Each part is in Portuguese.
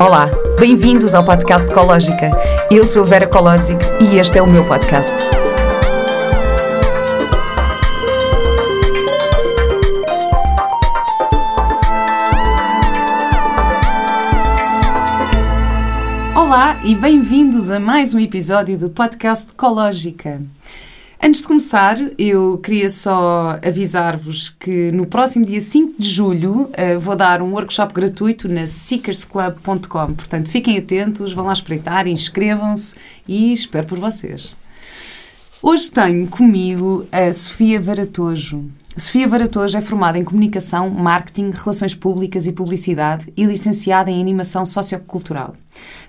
Olá, bem-vindos ao podcast Ecológica. Eu sou a Vera Colosic e este é o meu podcast. Olá e bem-vindos a mais um episódio do podcast Ecológica. Antes de começar, eu queria só avisar-vos que no próximo dia 5 de julho uh, vou dar um workshop gratuito na seekersclub.com. Portanto, fiquem atentos, vão lá espreitar, inscrevam-se e espero por vocês. Hoje tenho comigo a Sofia Varatojo. Sofia Varatojo é formada em Comunicação, Marketing, Relações Públicas e Publicidade e licenciada em Animação Sociocultural.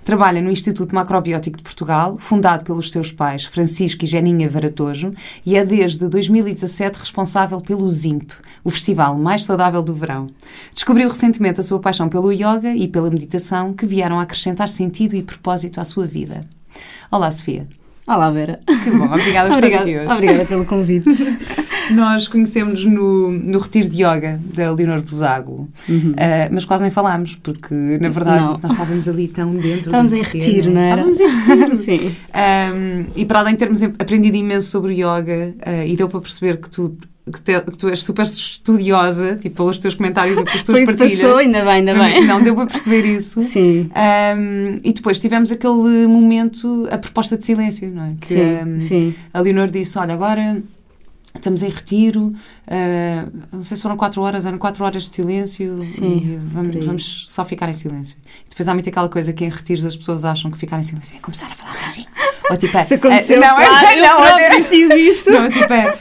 Trabalha no Instituto Macrobiótico de Portugal, fundado pelos seus pais Francisco e Geninha Varatojo, e é desde 2017 responsável pelo ZIMP, o festival mais saudável do verão. Descobriu recentemente a sua paixão pelo yoga e pela meditação, que vieram a acrescentar sentido e propósito à sua vida. Olá, Sofia. Olá, Vera. Que bom, obrigada por estar aqui hoje. Obrigada pelo convite. Nós conhecemos no, no retiro de yoga da Leonor Busago, uhum. uh, mas quase nem falámos, porque na verdade não. nós estávamos ali tão dentro Estávamos em retiro, não era? Estávamos em retiro. Sim. Um, e para além de termos aprendido imenso sobre yoga, uh, e deu para perceber que tu que, te, que, tu és super estudiosa, tipo, pelos teus comentários e pelas tuas Foi partilhas. Passou, ainda bem, ainda bem. Não, deu para perceber isso. Sim. Um, e depois tivemos aquele momento, a proposta de silêncio, não é? Que, sim, um, sim. A Leonor disse, olha, agora estamos em retiro, uh, não sei se foram quatro horas, eram quatro horas de silêncio Sim, vamos, vamos, só ficar em silêncio. E depois há muito aquela coisa que em retiros as pessoas acham que ficar em silêncio é começar a falar baixinho. Ou tipo, é, isso aconteceu, uh, não, é- claro, é, não, eu não, fiz isso. Não, tipo é,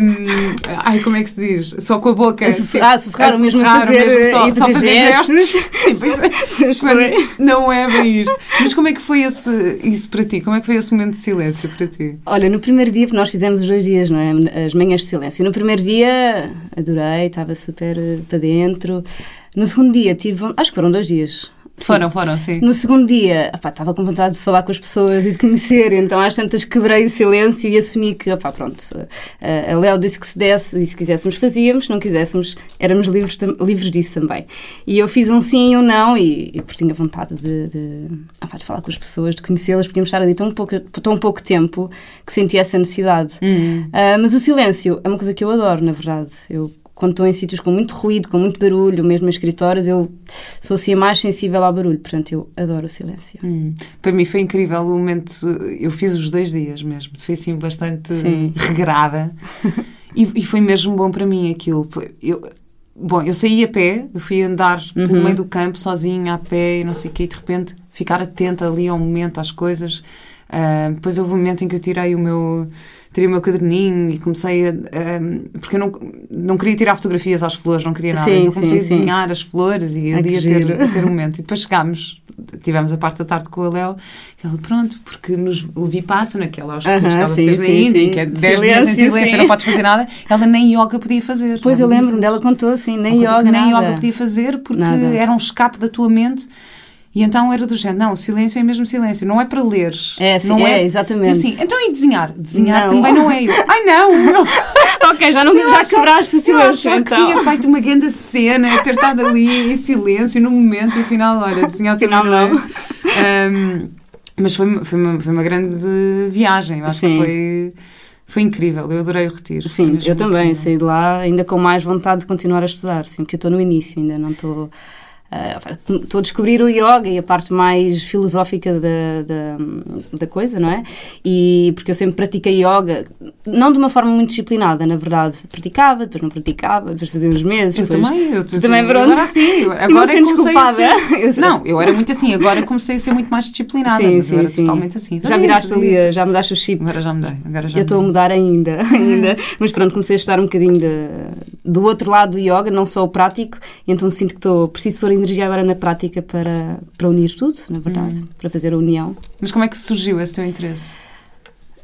um, ai, como é que se diz? Só com a boca. Tipo, ah, sussurrar, mesmo fazer, mesmo só, só fazer gestos. gestos. não é bem isto. Mas como é que foi esse, isso para ti? Como é que foi esse momento de silêncio para ti? Olha, no primeiro dia, nós fizemos os dois dias, não é? As manhãs de silêncio. No primeiro dia, adorei, estava super eh, para dentro. No segundo dia, tive. Acho que foram dois dias. Foram, foram, sim. No segundo dia, opá, estava com vontade de falar com as pessoas e de conhecer, então às tantas quebrei o silêncio e assumi que, opá, pronto, a Léo disse que se desse e se quiséssemos fazíamos, se não quiséssemos éramos livres, livres disso também. E eu fiz um sim ou um não e, e porque tinha vontade de, de, opá, de falar com as pessoas, de conhecê-las, podíamos estar ali tão pouco, tão pouco tempo que sentia essa necessidade. Uhum. Uh, mas o silêncio é uma coisa que eu adoro, na verdade. Eu quando estou em sítios com muito ruído, com muito barulho, mesmo em escritórios, eu sou assim mais sensível ao barulho, portanto eu adoro o silêncio. Hum. Para mim foi incrível o momento, eu fiz os dois dias mesmo, foi assim bastante Sim. regrada e, e, foi mesmo bom para mim aquilo. Eu, bom, eu saí a pé, eu fui andar uhum. pelo meio do campo sozinha, a pé e não sei o quê, e de repente ficar atenta ali ao momento, às coisas. Uh, depois houve um momento em que eu tirei o meu tirei o meu caderninho e comecei a. a porque eu não, não queria tirar fotografias às flores, não queria nada. Sim, então comecei sim, a desenhar sim. as flores e ali a ter, a ter um momento. E depois chegámos, tivemos a parte da tarde com a Léo, e ela, pronto, porque nos, o passa naquela aos uh -huh, que ela fez na Índia, que é 10 dias em silêncio, não podes fazer nada, ela nem yoga podia fazer. Pois eu lembro-me dela contou assim, nem yoga. Nem nada. yoga podia fazer porque nada. era um escape da tua mente. E então era do género, não, o silêncio é mesmo silêncio, não é para ler. É, sim, não é, é exatamente. assim, então e desenhar? Desenhar não. também não é eu. Ai não! ok, já, não, sim, já quebraste o silêncio. Eu então. que tinha feito uma grande cena, ter estado ali em silêncio no momento e afinal, olha, desenhar também não, não. é. Um, mas foi, foi, uma, foi uma grande viagem, eu acho sim. que foi. Foi incrível, eu adorei o retiro. Sim, eu também, incrível. saí de lá ainda com mais vontade de continuar a estudar, sim, porque eu estou no início, ainda não estou estou uh, a descobrir o yoga e a parte mais filosófica da, da, da, coisa, não é? E porque eu sempre pratiquei yoga, não de uma forma muito disciplinada, na verdade. Praticava, depois não praticava, depois fazia uns meses. Eu depois, também, eu também pronto. Agora sim, agora é comecei a ser, Não, eu era muito assim, agora comecei a ser muito mais disciplinada, sim, mas sim, eu era sim. totalmente assim. Já viraste ali, já mudaste o chip. Agora já mudei, agora já Eu estou a mudar ainda, ainda. mas pronto, comecei a estudar um bocadinho de, do outro lado do yoga, não só o prático, então sinto que estou, preciso pôr energia agora na prática para, para unir tudo, na verdade, uhum. para fazer a união. Mas como é que surgiu esse teu interesse?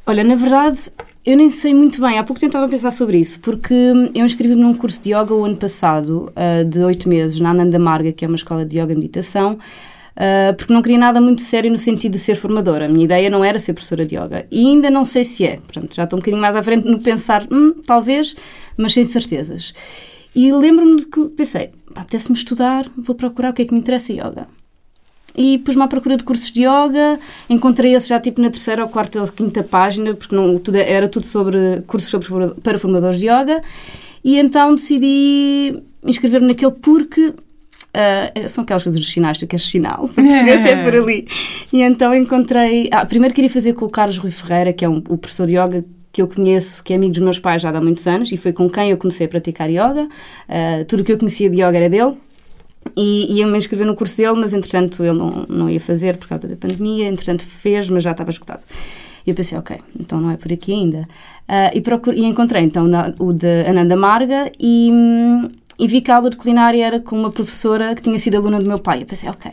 Olha, na verdade, eu nem sei muito bem. Há pouco tempo estava a pensar sobre isso, porque eu inscrevi-me num curso de yoga o ano passado, uh, de oito meses, na Ananda Marga, que é uma escola de yoga e meditação, uh, porque não queria nada muito sério no sentido de ser formadora. A minha ideia não era ser professora de yoga. E ainda não sei se é. Portanto, já estou um bocadinho mais à frente no pensar, hum, talvez, mas sem certezas. E lembro-me de que pensei, apetece-me estudar, vou procurar o que é que me interessa yoga. E pus-me à procura de cursos de yoga, encontrei esse já tipo na terceira ou quarta ou quinta página, porque não, tudo, era tudo sobre cursos sobre, para formadores de yoga, e então decidi inscrever-me naquele porque Uh, são aquelas coisas dos sinais, tu queres sinal, se é por ali. E então encontrei. Ah, primeiro queria fazer com o Carlos Rui Ferreira, que é um, o professor de yoga que eu conheço, que é amigo dos meus pais já há muitos anos, e foi com quem eu comecei a praticar yoga. Uh, tudo o que eu conhecia de yoga era dele. E ia-me inscrever no curso dele, mas entretanto ele não, não ia fazer por causa da pandemia, entretanto fez, mas já estava escutado. E eu pensei, ok, então não é por aqui ainda. Uh, e, procure, e encontrei então na, o de Ananda Marga e, e vi que a aula de culinária era com uma professora que tinha sido aluna do meu pai. Eu pensei, ok,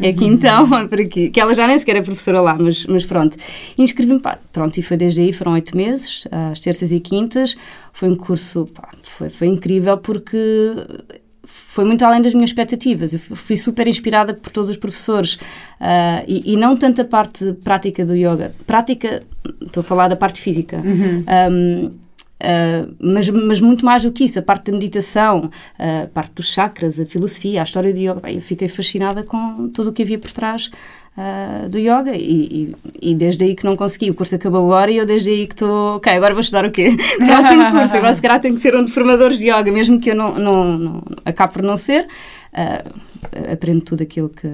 é aqui uhum. então, é por aqui. Que ela já nem sequer é professora lá, mas, mas pronto. Inscrevi-me, pronto, e foi desde aí, foram oito meses, às terças e quintas. Foi um curso, pá, foi, foi incrível porque foi muito além das minhas expectativas. Eu fui super inspirada por todos os professores uh, e, e, não tanto a parte prática do yoga. Prática, estou a falar da parte física. Uhum. Um, ah, mas, mas muito mais do que isso, a parte da meditação, a parte dos chakras, a filosofia, a história do yoga. Bem, eu fiquei fascinada com tudo o que havia por trás uh, do yoga e, e, e, desde aí que não consegui. O curso acabou agora e eu desde aí que estou. Ok, agora vou estudar o quê? Próximo curso. Agora se calhar tem que ser um de formadores de yoga, mesmo que eu não, não, não acabe por não ser uh, aprendo tudo aquilo que,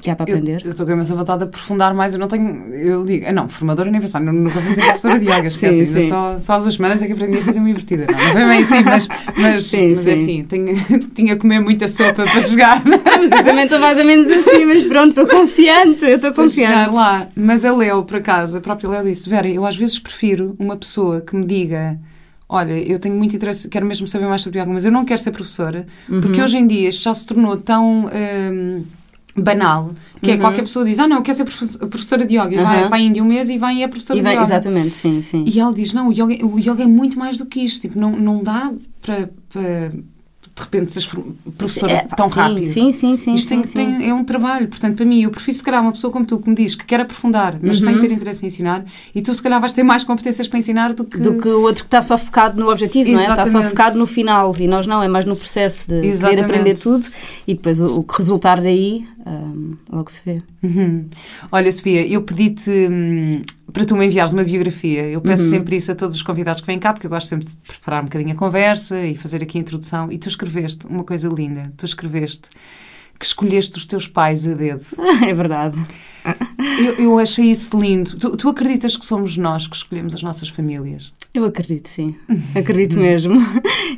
que há para aprender. Eu estou com a imensa vontade de aprofundar mais, eu não tenho, eu digo, ah, não, formadora nem pensar, nunca vou ser professora de yoga, sim, sim. Só, só há duas semanas é que aprendi a fazer uma invertida, não, não foi bem assim, mas, mas, sim, mas é sim. é assim, tenho, tinha que comer muita sopa para chegar. mas eu também estou mais ou menos assim, mas pronto, estou confiante, eu estou confiante. Lá, mas a Leo, por acaso, a própria Leo disse, Vera, eu às vezes prefiro uma pessoa que me diga olha, eu tenho muito interesse, quero mesmo saber mais sobre yoga, mas eu não quero ser professora, uhum. porque hoje em dia isto já se tornou tão um, banal, que é uhum. é qualquer pessoa diz, ah não, eu quero ser professora de yoga, e uhum. vai para a Índia um mês e vai e é professora vai, de yoga. Exatamente, sim, sim. E ela diz, não, o yoga, o yoga é muito mais do que isto, tipo, não, não dá para de repente seres professora é, tão sim, rápido. Sim, sim, sim. Isto sim, tem, sim. Tem, é um trabalho. Portanto, para mim, eu prefiro se calhar uma pessoa como tu que me diz que quer aprofundar, mas uhum. sem ter interesse em ensinar, e tu se calhar vais ter mais competências para ensinar do que. Do que o outro que está só focado no objetivo, Exatamente. não é? Está só focado no final. E nós não, é mais no processo de querer aprender tudo e depois o, o que resultar daí um, logo se vê. Uhum. Olha, Sofia, eu pedi-te hum, para tu me enviares uma biografia. Eu peço uhum. sempre isso a todos os convidados que vêm cá, porque eu gosto sempre de preparar um bocadinho a conversa e fazer aqui a introdução. E tu escreveste uma coisa linda. Tu escreveste que escolheste os teus pais a dedo. é verdade. Eu, eu achei isso lindo. Tu, tu, acreditas que somos nós que escolhemos as nossas famílias? Eu acredito, sim. Acredito mesmo.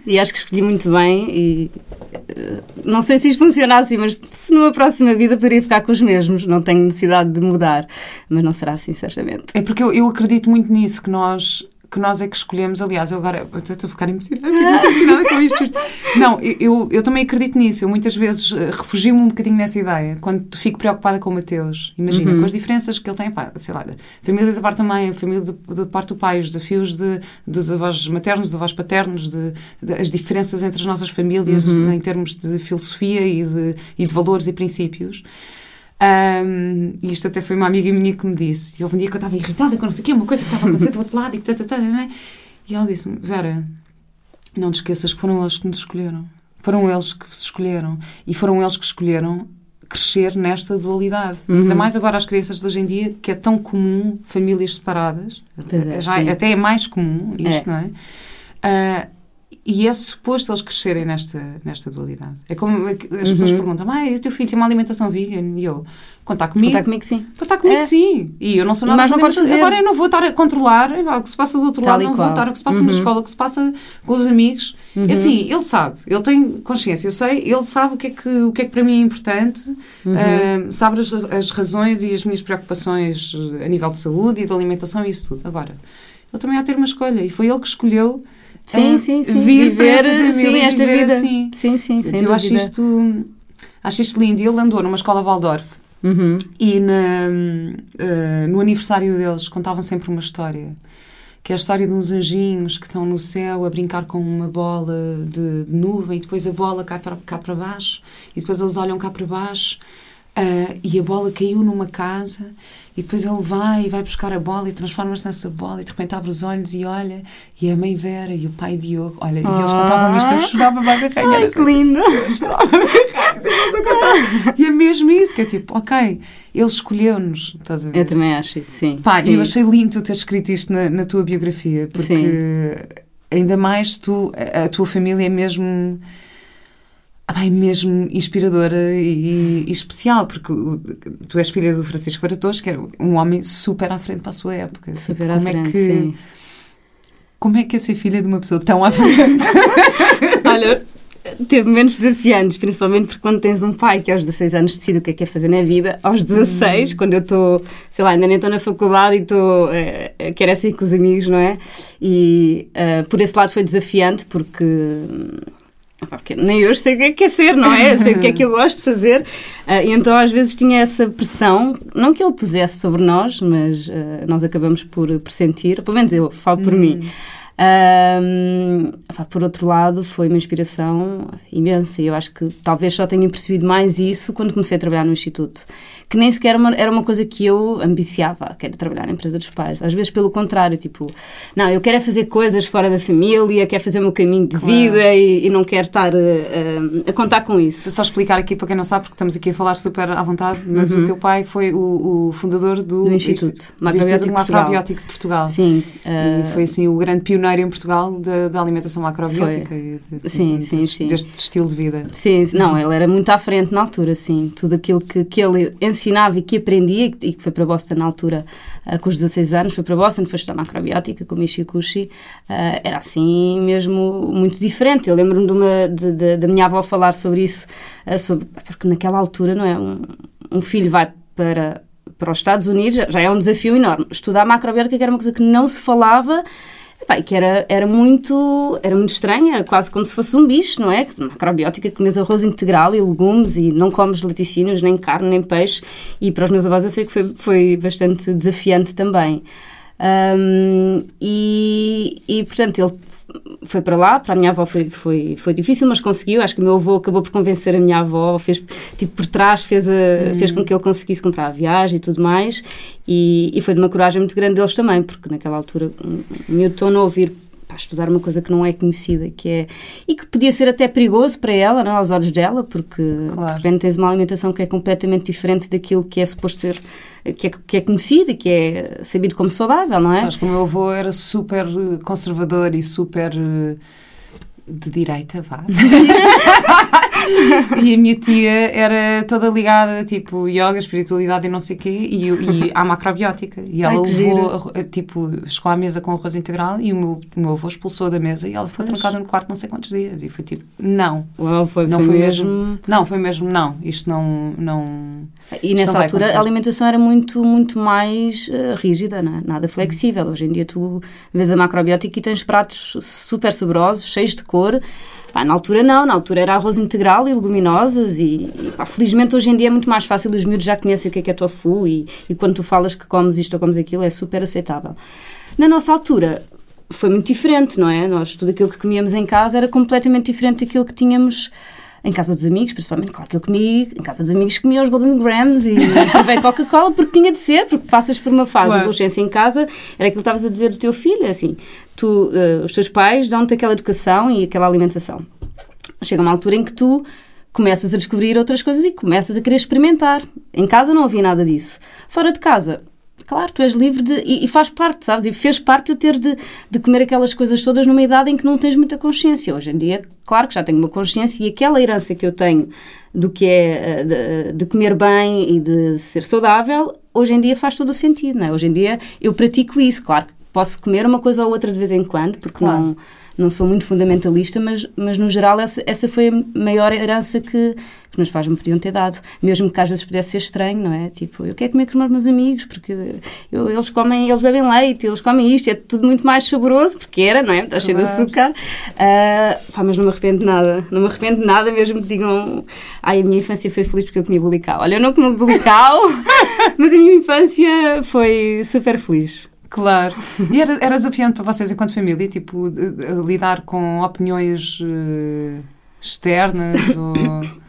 E acho que escolhi muito bem. E eh, não sei se isto funciona assim, mas se numa próxima vida poderia ficar com os mesmos. Não tenho necessidade de mudar. Mas não será assim, certamente. É porque eu, eu acredito muito nisso, que nós que nós é que escolhemos. Aliás, eu agora eu estou a ficar emocionada, fico muito emocionada com isto. Não, eu, eu também acredito nisso. Eu muitas vezes eh, refugio-me um bocadinho nessa ideia. Quando fico preocupada com o Mateus, imagina, uhum. com as diferenças que ele tem, pá, sei lá, família da parte da mãe, família da parte do pai, os desafios de, dos avós maternos, dos avós paternos, de, de, as diferenças entre as nossas famílias uhum. em termos de filosofia e de, e de valores e princípios. Um, e isto até foi uma amiga minha que me disse. E houve um dia que eu estava irritada com não sei o quê, uma coisa que estava acontecendo do outro lado e, tata, tata, né? e ela disse-me: Vera, não te esqueças que foram eles que nos escolheram. Foram eles que se escolheram. E foram eles que escolheram crescer nesta dualidade. Uhum. Ainda mais agora as crianças de hoje em dia, que é tão comum famílias separadas. É, Já, até é mais comum isto, é. não é? Uh, e é suposto eles crescerem nesta, nesta dualidade. É como as pessoas uhum. perguntam, ah, o teu filho tem uma alimentação vegan? E eu, contar comigo. Contar comigo, sim. Contar comigo, é. sim. E eu não sou nada mais não fazer. Agora eu não vou estar a controlar o que se passa do outro Tal lado, não vou estar o que se passa uhum. na escola, o que se passa com os amigos. Uhum. É assim, ele sabe, ele tem consciência, eu sei, ele sabe o que é que, o que, é que para mim é importante, uh, sabe as, as razões e as minhas preocupações a nível de saúde e de alimentação e isso tudo. Agora, ele também há de ter uma escolha e foi ele que escolheu Sim, sim, sim. Vir viver, esta sim, esta vida. assim. Sim, sim, sim. Eu acho isto, acho isto lindo. Ele andou numa escola Waldorf uhum. e na, uh, no aniversário deles contavam sempre uma história. Que é a história de uns anjinhos que estão no céu a brincar com uma bola de, de nuvem e depois a bola cai para, cá para baixo e depois eles olham cá para baixo Uh, e a bola caiu numa casa e depois ele vai e vai buscar a bola e transforma-se nessa bola e de repente abre os olhos e olha e a mãe Vera e o pai Diogo olha, oh. e eles contavam isto, eu chorava mais a rainha Ai, que lindo e é mesmo isso, que é tipo, ok ele escolheu-nos, estás a ver? Eu também acho isso, sim. Pá, sim. eu achei lindo ter escrito isto na, na tua biografia porque sim. ainda mais tu, a, a tua família é mesmo bem, mesmo inspiradora e, e, especial, porque tu és filha do Francisco Baratos, que era um homem super à frente para a sua época. Super à frente, é que, sim. Como é que é ser filha de uma pessoa tão à frente? Olha, teve momentos desafiantes, principalmente porque quando tens um pai que aos 16 anos decide o que é que quer fazer na vida, aos 16, hum. quando eu estou, sei lá, ainda nem estou na faculdade e estou, é, quero é sair com os amigos, não é? E uh, por esse lado foi desafiante porque porque nem eu sei o que é, que é ser, não é? Eu sei o que é que eu gosto de fazer. Uh, e então, às vezes, tinha essa pressão, não que ele pusesse sobre nós, mas uh, nós acabamos por, por sentir, pelo menos eu falo por hum. mim. Um, por outro lado, foi uma inspiração imensa. Eu acho que talvez só tenha percebido mais isso quando comecei a trabalhar no Instituto que nem sequer uma, era uma coisa que eu ambiciava, que era trabalhar na empresa dos pais. Às vezes, pelo contrário, tipo, não, eu quero é fazer coisas fora da família, quero fazer o meu caminho de claro. vida e, e, não quero estar uh, a contar com isso. Só explicar aqui para quem não sabe, porque estamos aqui a falar super à vontade, mas uhum. o teu pai foi o, o fundador do, do Instituto Macrobiótico, Macrobiótico de Portugal. Sim. Uh, e foi assim o grande pioneiro em Portugal da alimentação macrobiótica e de, de, sim, sim, deste, sim. deste estilo de vida. Sim, não, ele era muito à frente na altura, sim. Tudo aquilo que, que ele ensinava e que aprendia, e que foi para Boston na altura, uh, com os 16 anos, foi para Boston, foi estudar macrobiótica com Michi Kushi, uh, era assim mesmo muito diferente. Eu lembro-me da minha avó falar sobre isso, uh, sobre, porque naquela altura, não é? Um, um filho vai para, para os Estados Unidos, já é um desafio enorme. Estudar macrobiótica, era uma coisa que não se falava Que era, era, muito, era muito estranho, era quase como se fosse um bicho, não é? Macrobiótica, comes arroz integral e legumes e não comes laticínios, nem carne, nem peixe. E para os meus avós eu sei que foi, foi bastante desafiante também. Um, e, e, portanto, ele foi para lá, para a minha avó foi, foi, foi difícil, mas conseguiu. Acho que o meu avô acabou por convencer a minha avó, fez tipo por trás, fez, a, fez com que ele conseguisse comprar a viagem e tudo mais. E, e foi de uma coragem muito grande deles também, porque naquela altura, um miúdo tão novo ir para estudar uma coisa que não é conhecida, que é e que podia ser até perigoso para ela, não, é, aos olhos dela, porque claro. de repente tens uma alimentação que é completamente diferente daquilo que é suposto ser, que é, que é conhecido e que é sabido como saudável, não é? Sabes que o meu avô era super conservador e super eh, de direita, vá. e a minha tia era toda ligada, tipo, yoga, espiritualidade e não sei o quê, e, e à macrobiótica. E ela Ai, levou, tipo, chegou à mesa com arroz integral e o meu, o meu avô expulsou da mesa e ela pois. trancada no quarto não sei quantos dias. E foi tipo, não. Uau, foi, não foi, foi mesmo... mesmo... Não, foi mesmo, não. Isto não... não e nessa altura a alimentação era muito, muito mais uh, rígida, não é? nada flexível. Hoje em dia tu vês a macrobiótica e tens pratos super saborosos, cheios de cor, Pá, na altura não, na altura era arroz integral e leguminosas e, e pá, felizmente hoje em dia é muito mais fácil, os miúdos já conhecem o que é que é tofu e, e quando tu falas que comes isto ou comes aquilo é super aceitável. Na nossa altura foi muito diferente, não é? Nós, tudo aquilo que comíamos em casa era completamente diferente daquilo que tínhamos em casa dos amigos, principalmente, claro que eu comi, em casa dos amigos comia os Golden Grams e provei Coca-Cola porque tinha de ser, porque passas por uma fase de adolescência em casa, era aquilo que estavas a dizer do teu filho, é assim, tu, uh, os teus pais dão-te aquela educação e aquela alimentação. Chega uma altura em que tu começas a descobrir outras coisas e começas a querer experimentar. Em casa não havia nada disso. Fora de casa, claro, tu és livre de. E, e, faz parte, sabes? E fez parte eu ter de, de comer aquelas coisas todas numa idade em que não tens muita consciência. Hoje em dia, claro que já tenho uma consciência e aquela herança que eu tenho do que é de, de comer bem e de ser saudável, hoje em dia faz todo o sentido, não é? Hoje em dia eu pratico isso, claro que posso comer uma coisa ou outra de vez em quando, porque claro. não não sou muito fundamentalista, mas, mas no geral essa, essa foi a maior herança que os meus pais me podiam ter dado. Mesmo que às vezes pudesse ser estranho, não é? Tipo, eu quero comer com os meus amigos, porque eu, eles comem, eles bebem leite, eles comem isto, é tudo muito mais saboroso, porque era, não é? Está cheio de açúcar. Uh, pá, mas não me arrependo de nada. Não me arrependo de nada, mesmo que digam, ai, a minha infância foi feliz porque eu comia bulical. Olha, eu não comi bulical, mas a minha infância foi super feliz. Claro. E era, era desafiante para vocês, enquanto família, tipo, de, de, lidar com opiniões uh, externas ou...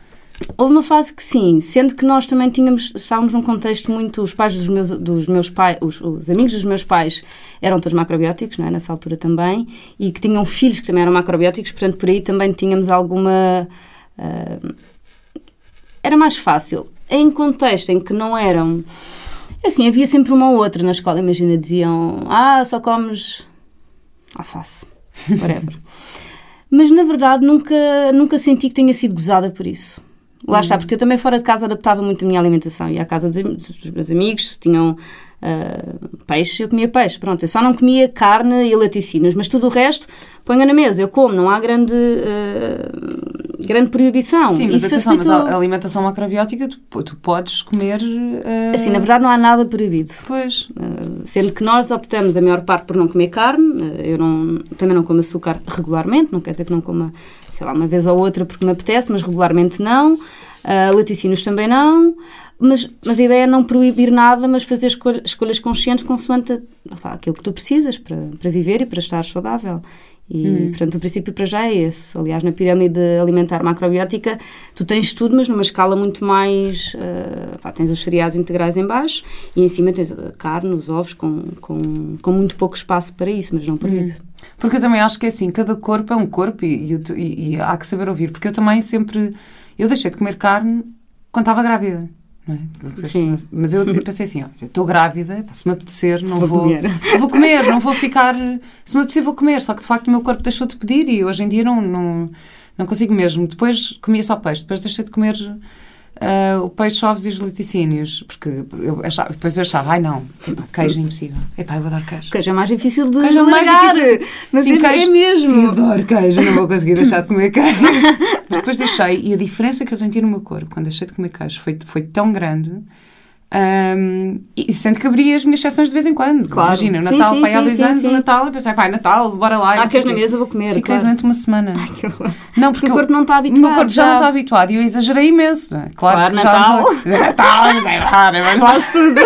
Houve uma fase que sim, sendo que nós também tínhamos, estávamos num contexto muito, os pais dos meus, dos meus pais, os, os amigos dos meus pais eram todos macrobióticos, não é? nessa altura também, e que tinham filhos que também eram macrobióticos, portanto por aí também tínhamos alguma... Uh, era mais fácil. Em contexto em que não eram... Assim, havia sempre uma ou outra na escola, imagina, diziam, ah, só comes alface, whatever. Mas na verdade nunca, nunca senti que tenha sido gozada por isso. Lá está, porque eu também fora de casa adaptava muito a minha alimentação. Ia à casa dos, dos meus amigos, tinham uh, peixe, eu comia peixe. Pronto, eu só não comia carne e laticínios, mas tudo o resto ponha na mesa, eu como, não há grande, uh, grande proibição. Sim, mas, atenção, mas a alimentação macrobiótica tu, tu podes comer... Uh... Assim, na verdade não há nada proibido. Pois. Uh, sendo que nós optamos a maior parte por não comer carne, eu não, também não como açúcar regularmente, não quer dizer que não coma, sei lá, uma vez ou outra porque me apetece, mas regularmente não. Uh, laticínios também não. Mas, mas a ideia é não proibir nada, mas fazer escolhas, escolhas conscientes consoante aquilo que tu precisas para, para viver e para estar saudável. E, hum. portanto, o princípio para já é esse. Aliás, na pirâmide alimentar macrobiótica, tu tens tudo, mas numa escala muito mais. Uh, pá, tens os cereais integrais em baixo e em cima tens a carne, os ovos, com, com, com muito pouco espaço para isso, mas não proíbe. Hum. Porque eu também acho que é assim, cada corpo é um corpo e, e, e há que saber ouvir. Porque eu também sempre. Eu deixei de comer carne quando estava grávida. É? Sim. Mas eu pensei assim, olha, estou grávida, se me apetecer, não vou, vou comer. vou comer, não vou ficar. Se me apetecer, vou comer. Só que de facto o meu corpo deixou de pedir e hoje em dia não, não, não consigo mesmo. Depois comia só peixe, depois deixei de comer uh, o peixe, ovos e os laticínios. Porque eu achava, depois eu achava, ai não, queijo é impossível. Epá, eu adoro queijo. Queijo é mais difícil de queijo é mais difícil. Mas sim, é, queijo, é mesmo. Sim, adoro queijo, não vou conseguir deixar de comer queijo. Mas depois deixei, e a diferença que eu senti no meu corpo quando deixei de comer queijo foi, foi tão grande um, e sendo que abria as minhas sessões de vez em quando. Claro. Imagina, o Natal, sim, pai, sim, há dois sim, anos, o Natal, eu pensei, pai, Natal, bora lá. Ah, queres na mesa, vou comer. Fiquei claro. durante uma semana. não, porque o corpo não está habituado. O meu corpo já, já não está habituado e eu exagerei imenso. Não é? Claro, claro que Natal. já. Natal, Natal, é Faço tudo.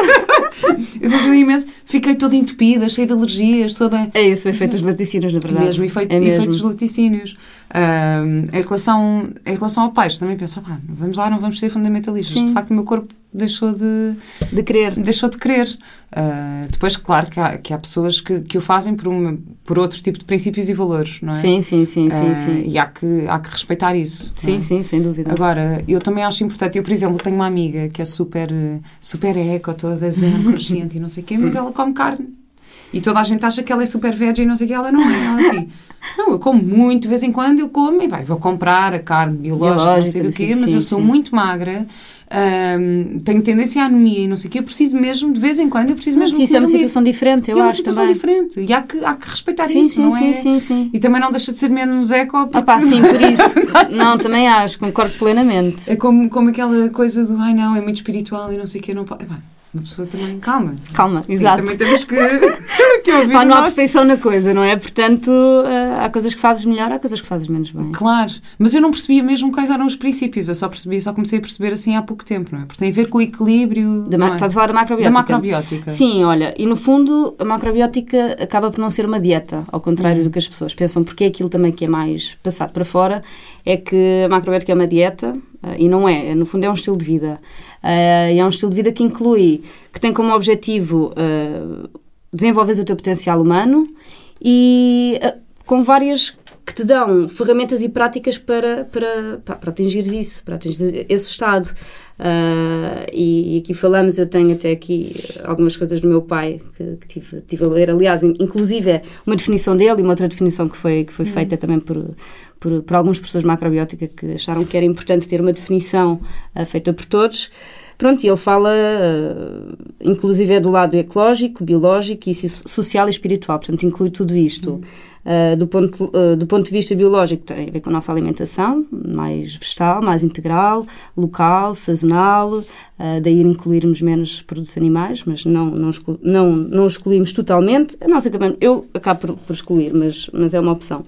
exagerei imenso. Fiquei toda entupida, cheia de alergias, toda. É isso, efeito dos laticínios, na verdade. Mesmo, efeito, é mesmo. efeitos laticínios. Um, em, relação, em relação ao peixe, também penso, ah, vamos lá, não vamos ser fundamentalistas. De facto, o meu corpo deixou de, de querer. Deixou de querer. Uh, depois, claro, que há, que há pessoas que, que o fazem por, uma, por outro tipo de princípios e valores, não é? Sim, sim, sim, uh, sim, sim. E há que, há que respeitar isso. Sim, é? sim, sem dúvida. Agora, eu também acho importante, eu, por exemplo, tenho uma amiga que é super, super eco, toda zen, consciente e não sei o quê, mas ela come carne. E toda a gente acha que ela é super veggie e não sei o que, ela não é. Ela assim, não, eu como muito, de vez em quando eu como e vai, vou comprar a carne biológica, biológica não sei do quê, mas sim, eu sou sim. muito magra um, tenho tendência à anemia e não sei o quê, eu preciso mesmo, de vez em quando, eu preciso mesmo. Sim, isso é uma situação diferente, eu é acho. É uma situação também. diferente e há que, há que respeitar sim, isso, sim, não sim, é? Sim, sim, E também não deixa de ser menos eco. Porque... Ah, pá, sim, por isso. não, também acho, concordo plenamente. É como, como aquela coisa do ai não, é muito espiritual e não sei o quê, não pode. É, uma pessoa também calma. Calma, Sim, exato. Também temos que, que ouvir. Pá, não há perfeição na coisa, não é? Portanto, uh, há coisas que fazes melhor, há coisas que fazes menos bem. Claro, mas eu não percebia mesmo quais eram os princípios, eu só percebi, só comecei a perceber assim há pouco tempo, não é? Porque tem a ver com o equilíbrio. Da é? Estás a falar da macrobiótica? Da macrobiótica. Sim, olha, e no fundo a macrobiótica acaba por não ser uma dieta, ao contrário uhum. do que as pessoas pensam, porque é aquilo também que é mais passado para fora, é que a macrobiótica é uma dieta, uh, e não é, no fundo é um estilo de vida. Uh, e é um estilo de vida que inclui, que tem como objetivo uh, desenvolver o teu potencial humano e uh, com várias que te dão ferramentas e práticas para, para, para, para atingires isso, para atingir esse estado. Uh, e, e, aqui falamos, eu tenho até aqui algumas coisas do meu pai que, que tive, tive a ler, aliás, inclusive é uma definição dele e uma outra definição que foi, que foi uhum. feita também por, por, por alguns professores de macrobiótica que acharam que era importante ter uma definição uh, feita por todos. Pronto, e ele fala, uh, inclusive é do lado ecológico, biológico e social e espiritual, portanto inclui tudo isto. Uh, do, ponto, uh, do ponto de vista biológico tem a ver com a nossa alimentação, mais vegetal, mais integral, local, sazonal, daí incluirmos menos produtos animais, mas não, não, não, não excluímos totalmente. Nós acabamos, eu acabo por, por excluir, mas, mas é uma opção.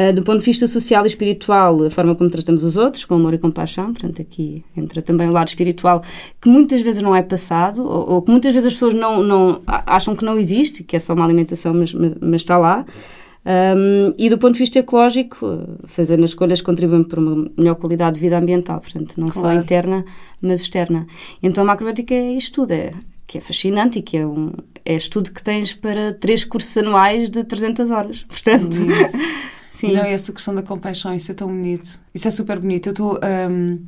Uh, do ponto de vista social e espiritual, a forma como tratamos os outros, com amor e compaixão, portanto, aqui entra também o lado espiritual, que muitas vezes não é passado, ou, ou que muitas vezes as pessoas não, não acham que não existe, que é só uma alimentação, mas, mas, mas está lá. Um, e do ponto de vista ecológico, fazendo as escolhas contribuem para uma melhor qualidade de vida ambiental, portanto, não claro. só interna, mas externa. Então a macrobiótica é isto tudo, é, que é fascinante e que é um é estudo que tens para três cursos anuais de 300 horas, portanto... Sim. Não, essa questão da compaixão, isso é tão bonito. Isso é super bonito. Eu estou... Um,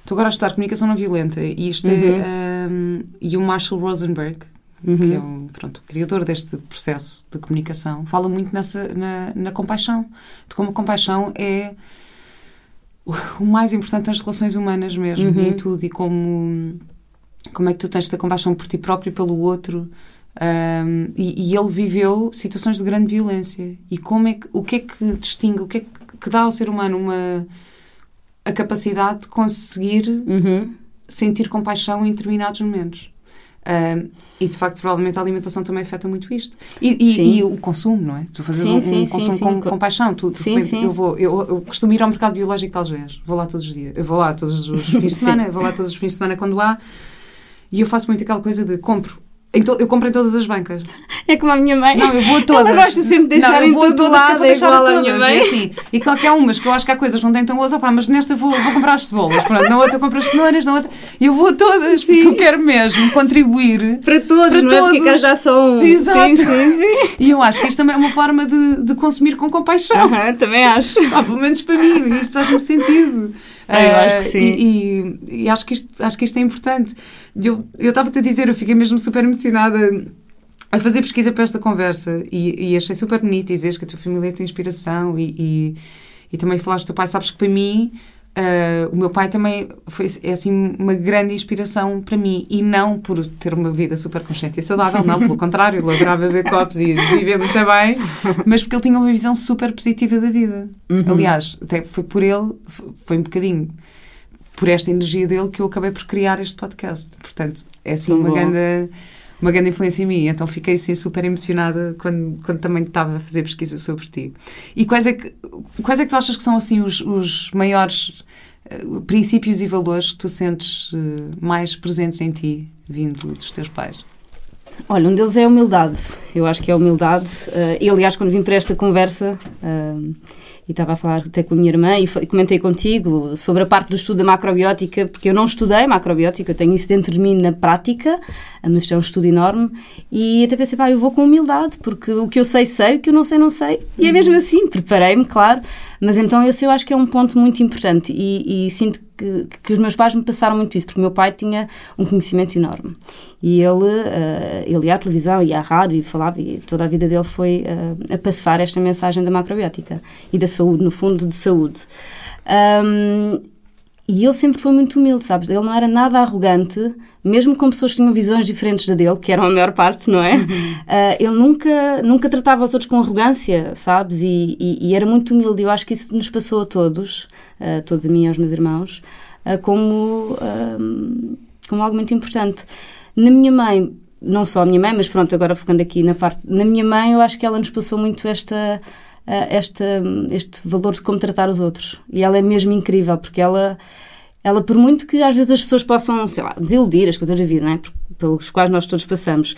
Estou agora a estudar comunicação não violenta e isto é, uhum. é um, e o Marshall Rosenberg uhum. que é o, pronto, o criador deste processo de comunicação fala muito nessa na, na compaixão de como a compaixão é o, mais importante nas relações humanas mesmo uhum. em tudo e como como é que tu tens de ter compaixão por ti próprio e pelo outro um, e, e, ele viveu situações de grande violência e como é que o que é que distingue o que é que, dá ao ser humano uma a capacidade de conseguir uhum. sentir compaixão em determinados momentos. Uh, e de facto, provavelmente a alimentação também afeta muito isto. E, e, e o consumo, não é? Tu fazes sim, um, sim, um consumo sim, com, com paixão. Tu, tu sim, sim. Eu, vou, eu, eu, costumo ir ao mercado biológico de Algés. Vou lá todos os dias. Eu vou lá todos os fins de semana. vou lá todos os fins de semana quando há. E eu faço muito aquela coisa de compro eu compro em todas as bancas. É como a minha mãe. Não, eu vou a todas. Eu gosto sempre de deixar não, eu vou a todas lado, que é para deixar a todas. A. É assim. E claro que há umas que eu acho que há coisas que não têm tão boas, opá, mas nesta vou, vou comprar as cebolas. Pronto, na outra compro as cenouras, na outra. E eu vou a todas, sim. porque eu quero mesmo contribuir. Para todos, para não todos. é? Porque já só um. Exato. Sim, sim, sim. E eu acho que isto também é uma forma de, de consumir com compaixão. Uh -huh, também acho. Ah, pelo menos para mim, isto faz-me sentido. É, eu acho que sim. E, e, e, acho, que isto, acho que isto é importante. Eu estava-te a dizer, eu fiquei mesmo super emocionada a fazer pesquisa para esta conversa e, e achei super bonito dizeres que a tua família é a tua inspiração e, e, e também falaste do teu pai. Sabes que para mim, uh, o meu pai também foi é assim uma grande inspiração para mim e não por ter uma vida super consciente e saudável, não, pelo contrário, ele adorava beber copos e viver muito bem, mas porque ele tinha uma visão super positiva da vida. Uhum. Aliás, até foi por ele, foi um bocadinho por esta energia dele que eu acabei por criar este podcast. Portanto, é assim Tão uma bom. grande uma grande influência em mim, então fiquei assim super emocionada quando, quando também estava a fazer pesquisa sobre ti. E quais é que, quais é que tu achas que são assim os, os maiores uh, princípios e valores que tu sentes uh, mais presentes em ti, vindo dos teus pais? Olha, um deles é a humildade. Eu acho que é a humildade. Uh, e, aliás, quando vim para esta conversa, uh, e estava a falar até com a minha irmã e, e, comentei contigo sobre a parte do estudo da macrobiótica, porque eu não estudei macrobiótica, eu tenho isso dentro de mim na prática, mas isto é um estudo enorme, e até pensei, pá, eu vou com humildade, porque o que eu sei, sei, o que eu não sei, não sei, e é mesmo assim, preparei-me, claro, mas então esse eu acho que é um ponto muito importante e, e sinto que, que, os meus pais me passaram muito isso, porque o meu pai tinha um conhecimento enorme. E ele, uh, ele ia à televisão, ia à rádio e falava, e toda a vida dele foi uh, a passar esta mensagem da macrobiótica e da saúde, no fundo, de saúde. Um, e ele sempre foi muito humilde, sabes? Ele não era nada arrogante, mesmo com pessoas que tinham visões diferentes da dele, que eram a maior parte, não é? Uhum. Uh, ele nunca, nunca tratava os outros com arrogância, sabes? E, e, e, era muito humilde. Eu acho que isso nos passou a todos, uh, todos a mim e aos meus irmãos, uh, como, como algo muito importante. Na minha mãe, não só a minha mãe, mas pronto, agora focando aqui na parte. Na minha mãe, eu acho que ela nos passou muito esta. Este, este valor de como tratar os outros. E ela é mesmo incrível, porque ela, ela, por muito que às vezes as pessoas possam, sei lá, desiludir as coisas da vida, é? pelos quais nós todos passamos,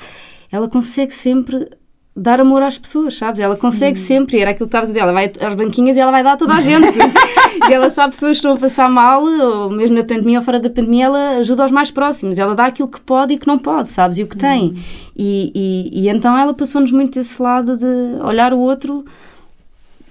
ela consegue sempre dar amor às pessoas, sabes? Ela consegue hum. sempre, era aquilo que estavas a dizer, ela vai às banquinhas e ela vai dar a toda a gente. e ela sabe pessoas que estão a passar mal, ou mesmo na pandemia ou fora da pandemia, ela ajuda aos mais próximos, ela dá aquilo que pode e que não pode, sabes? E o que tem. Hum. E, e, e, então ela passou-nos muito esse lado de olhar o outro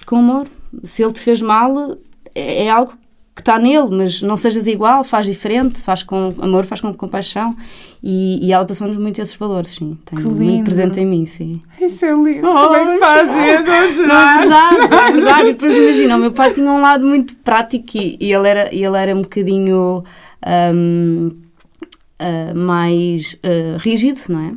com amor. Se ele te fez mal, é, é algo que está nele, mas não sejas igual, faz diferente, faz com amor, faz com compaixão. E, e ela passou-nos muito esses valores, sim. Tenho muito presente em mim, sim. Isso é lindo. Oh, Como é que se faz isso? Vou chorar. Não, é verdade, é verdade. E depois imagina, o meu pai tinha um lado muito prático e, e ele, era, ele era um bocadinho um, uh, ah, mais uh, rígido, não é?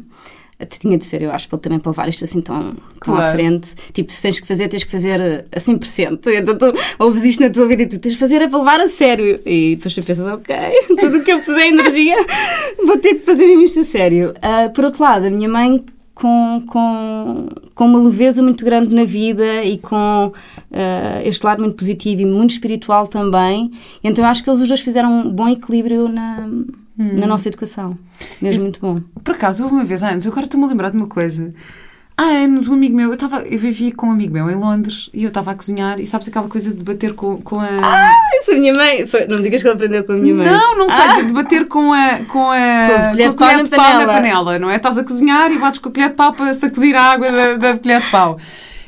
Tinha de ser, eu acho, para também para levar isto assim tão, tão claro. à frente. Tipo, se tens que fazer, tens que fazer a 100%. Então, tu ouves isto na tua vida e tu tens de fazer é para levar a sério. E depois tu pensas, ok, tudo o que eu puser energia, vou ter que fazer isto a sério. Uh, por outro lado, a minha mãe com, com, com uma leveza muito grande na vida e com uh, este lado muito positivo e muito espiritual também. Então eu acho que eles os dois fizeram um bom equilíbrio na, hum. na nossa educação. Mesmo muito bom. Por acaso, houve uma vez antes, agora estou-me a lembrar de uma coisa. há anos, um amigo meu, eu, tava, eu vivia com um amigo meu em Londres e eu estava a cozinhar e sabes aquela coisa de bater com, com a. Ah, isso a minha mãe. Foi, não me digas que ela aprendeu com a minha mãe. Não, não sei, ah. de bater com a, com a, com a colher, de, pau, de pau na panela, não é? Estás a cozinhar e bates com a colher de pau para sacudir a água da, da colher de pau.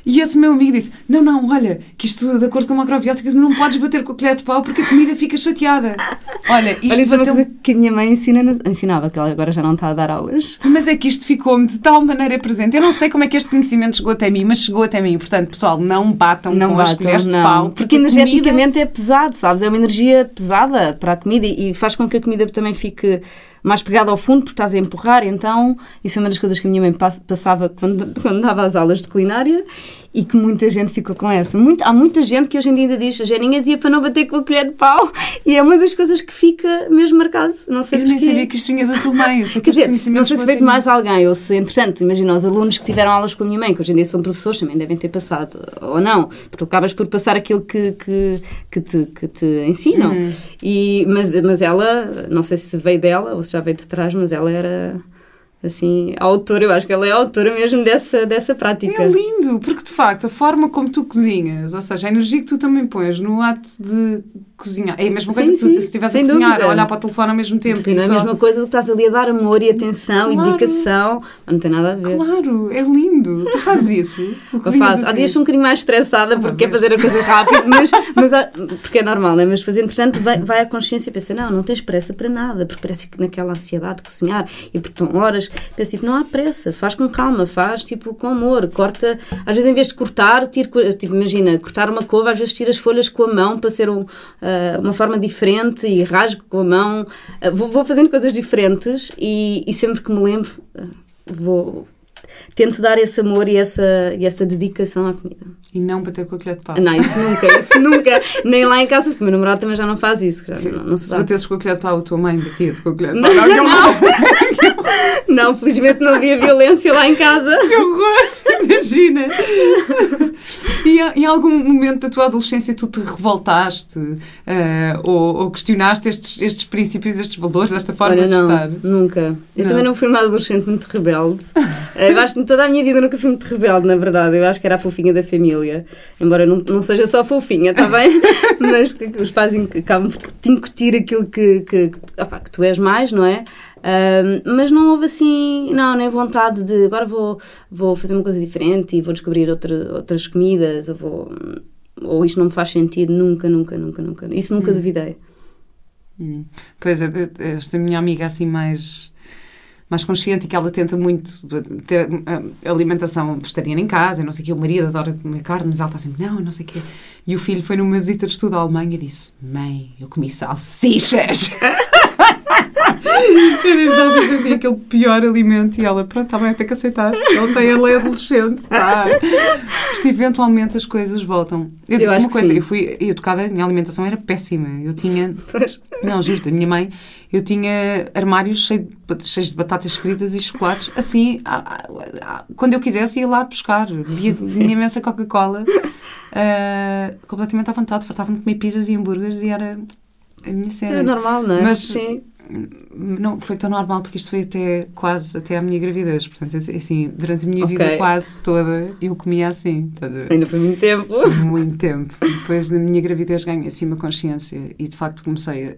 E esse meu amigo disse: Não, não, olha, que isto, de acordo com a macrobiótica, não podes bater com a colher de pau porque a comida fica chateada. Olha, isto olha, bateu... uma coisa que a minha mãe ensina, ensinava, que ela agora já não está a dar aulas. Mas é que isto ficou-me de tal maneira presente. Eu não sei como é que este conhecimento chegou até mim, mas chegou até mim. Portanto, pessoal, não batam não com batam, as colheres não. de pau. Porque, porque energeticamente comida... é pesado, sabes? É uma energia pesada para a comida e faz com que a comida também fique mais pegada ao fundo porque estás a empurrar. Então, isso é uma das coisas que a minha mãe passava quando, quando dava as aulas de culinária e que muita gente ficou com essa. Muito, há muita gente que hoje em dia ainda diz a Geninha dizia para não bater com a colher de pau e é uma das coisas que fica mesmo marcado. Não sei Eu nem sabia que isto vinha da tua mãe. Eu sei que Quer dizer, não sei se veio de mais alguém ou se, entretanto, imagina os alunos que tiveram aulas com a minha mãe, que hoje em dia são professores, também devem ter passado, ou não, porque acabas por passar aquilo que, que, que, te, que te ensinam. Uhum. E, mas, mas ela, não sei se veio dela ou se já veio de trás, mas ela era assim, a autora, eu acho que ela é a autora mesmo dessa, dessa prática. É lindo, porque de facto a forma como tu cozinhas, ou seja, a energia que tu também pões no ato de cozinhar, é a mesma coisa sim, que tu, sim, se estivesse a cozinhar, dúvida. a olhar para o telefone ao mesmo tempo. Sim, não é a mesma coisa do que estás ali a dar amor e atenção claro. e dedicação, não tem nada a ver. Claro, é lindo. Tu fazes isso? Tu eu faço. Assim. Há dias um bocadinho mais estressada porque ah, quer fazer a coisa rápido, mas, mas porque é normal, né? mas fazer entretanto vai, vai à consciência e pensa, não, não tens pressa para nada, porque parece que naquela ansiedade de cozinhar e porque estão horas, pensa tipo, não há pressa, faz com calma, faz tipo com amor, corta, às vezes em vez de cortar, tira, tipo, imagina, cortar uma couve, às vezes tira as folhas com a mão para ser um, uh, uma forma diferente e rasgo com a mão, uh, vou, vou, fazendo coisas diferentes e, e sempre que me lembro, uh, vou tento dar esse amor e essa, e essa dedicação à comida. E não bater com a colher de pau. Não, isso nunca, isso nunca. Nem lá em casa, porque o meu namorado também já não faz isso. Já não, não se, se batesses com a colher de pau, a tua mãe batia-te com a colher de pau. Não, não, não. não, felizmente não havia violência lá em casa. Que horror! Imagina! E em algum momento da tua adolescência tu te revoltaste uh, ou, ou, questionaste estes, estes princípios, estes valores, esta forma Olha, de não, estar? Nunca. Eu não. também não fui uma adolescente muito rebelde. Eh, eu acho que toda a minha vida nunca fui muito rebelde, na verdade. Eu acho que era a fofinha da família. Embora não, não seja só fofinha, está bem? Mas os pais acabam por te incutir aquilo que, que, opa, que tu és mais, não é? Mas não houve assim, não, nem vontade de agora vou, vou fazer uma coisa diferente e vou descobrir outra, outras comidas, ou vou. Ou isto não me faz sentido, nunca, nunca, nunca, nunca. Isso nunca hum. duvidei. Hum. Pois é, esta minha amiga assim mais mais consciente e que ela tenta muito ter alimentação vegetariana em casa, não sei o quê. O marido adora comer carne, mas ela está sempre, não, não sei o quê. E o filho foi numa visita de estudo à Alemanha e disse, mãe, eu comi salsichas. Eu devo estar assim, aquele pior alimento e ela, pronto, está bem, tem que aceitar. Ele tem a lei adolescente, tá? Isto eventualmente as coisas voltam. Eu digo uma coisa, eu fui educada, a minha alimentação era péssima. Eu tinha. Pois. Não, juro, a minha mãe, eu tinha armários cheios de, cheios de batatas fritas e chocolates, assim, quando eu quisesse ia lá buscar. Bebia imensa Coca-Cola, uh, completamente à vontade, fartava-me de comer pizzas e hambúrgueres e era a minha cena. Era normal, não é? Mas, Sim não foi tão normal porque isto foi até quase até à minha gravidez. Portanto, assim, durante a minha okay. vida quase toda eu comia assim. Ainda foi muito tempo. Muito tempo. Depois da minha gravidez ganhei assim uma consciência e de facto comecei a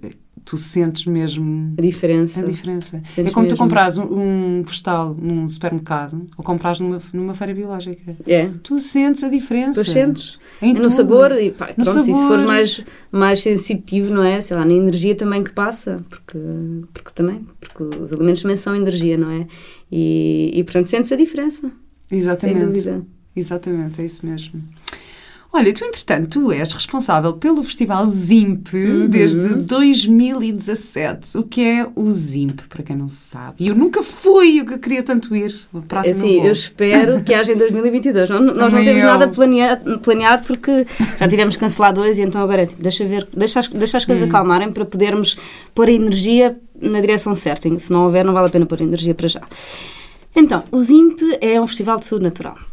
tu sentes mesmo a diferença. A diferença. Sentes é como mesmo. tu compras um, um, vegetal num supermercado ou compras numa, numa feira biológica. É. Tu sentes a diferença. Tu sentes. Em é no sabor e pá, pronto, sabor. e se fores mais, mais sensitivo, não é? Sei lá, na energia também que passa, porque, porque também, porque os alimentos também são energia, não é? E, e portanto sentes a diferença. Exatamente. Sem dúvida. Exatamente, é isso mesmo. Olha, tu, entretanto, tu és responsável pelo Festival ZIMP uhum. desde 2017. O que é o ZIMP, para quem não sabe? E eu nunca fui, o que eu queria tanto ir. Próximo Sim, eu espero que haja em 2022. Não, nós não temos eu. nada planeado, planeado porque já tivemos cancelado dois e então agora é tipo, deixa, ver, deixa, as, deixa as coisas uhum. acalmarem para podermos pôr a energia na direção certa. Se não houver, não vale a pena pôr a energia para já. Então, o ZIMP é um festival de saúde natural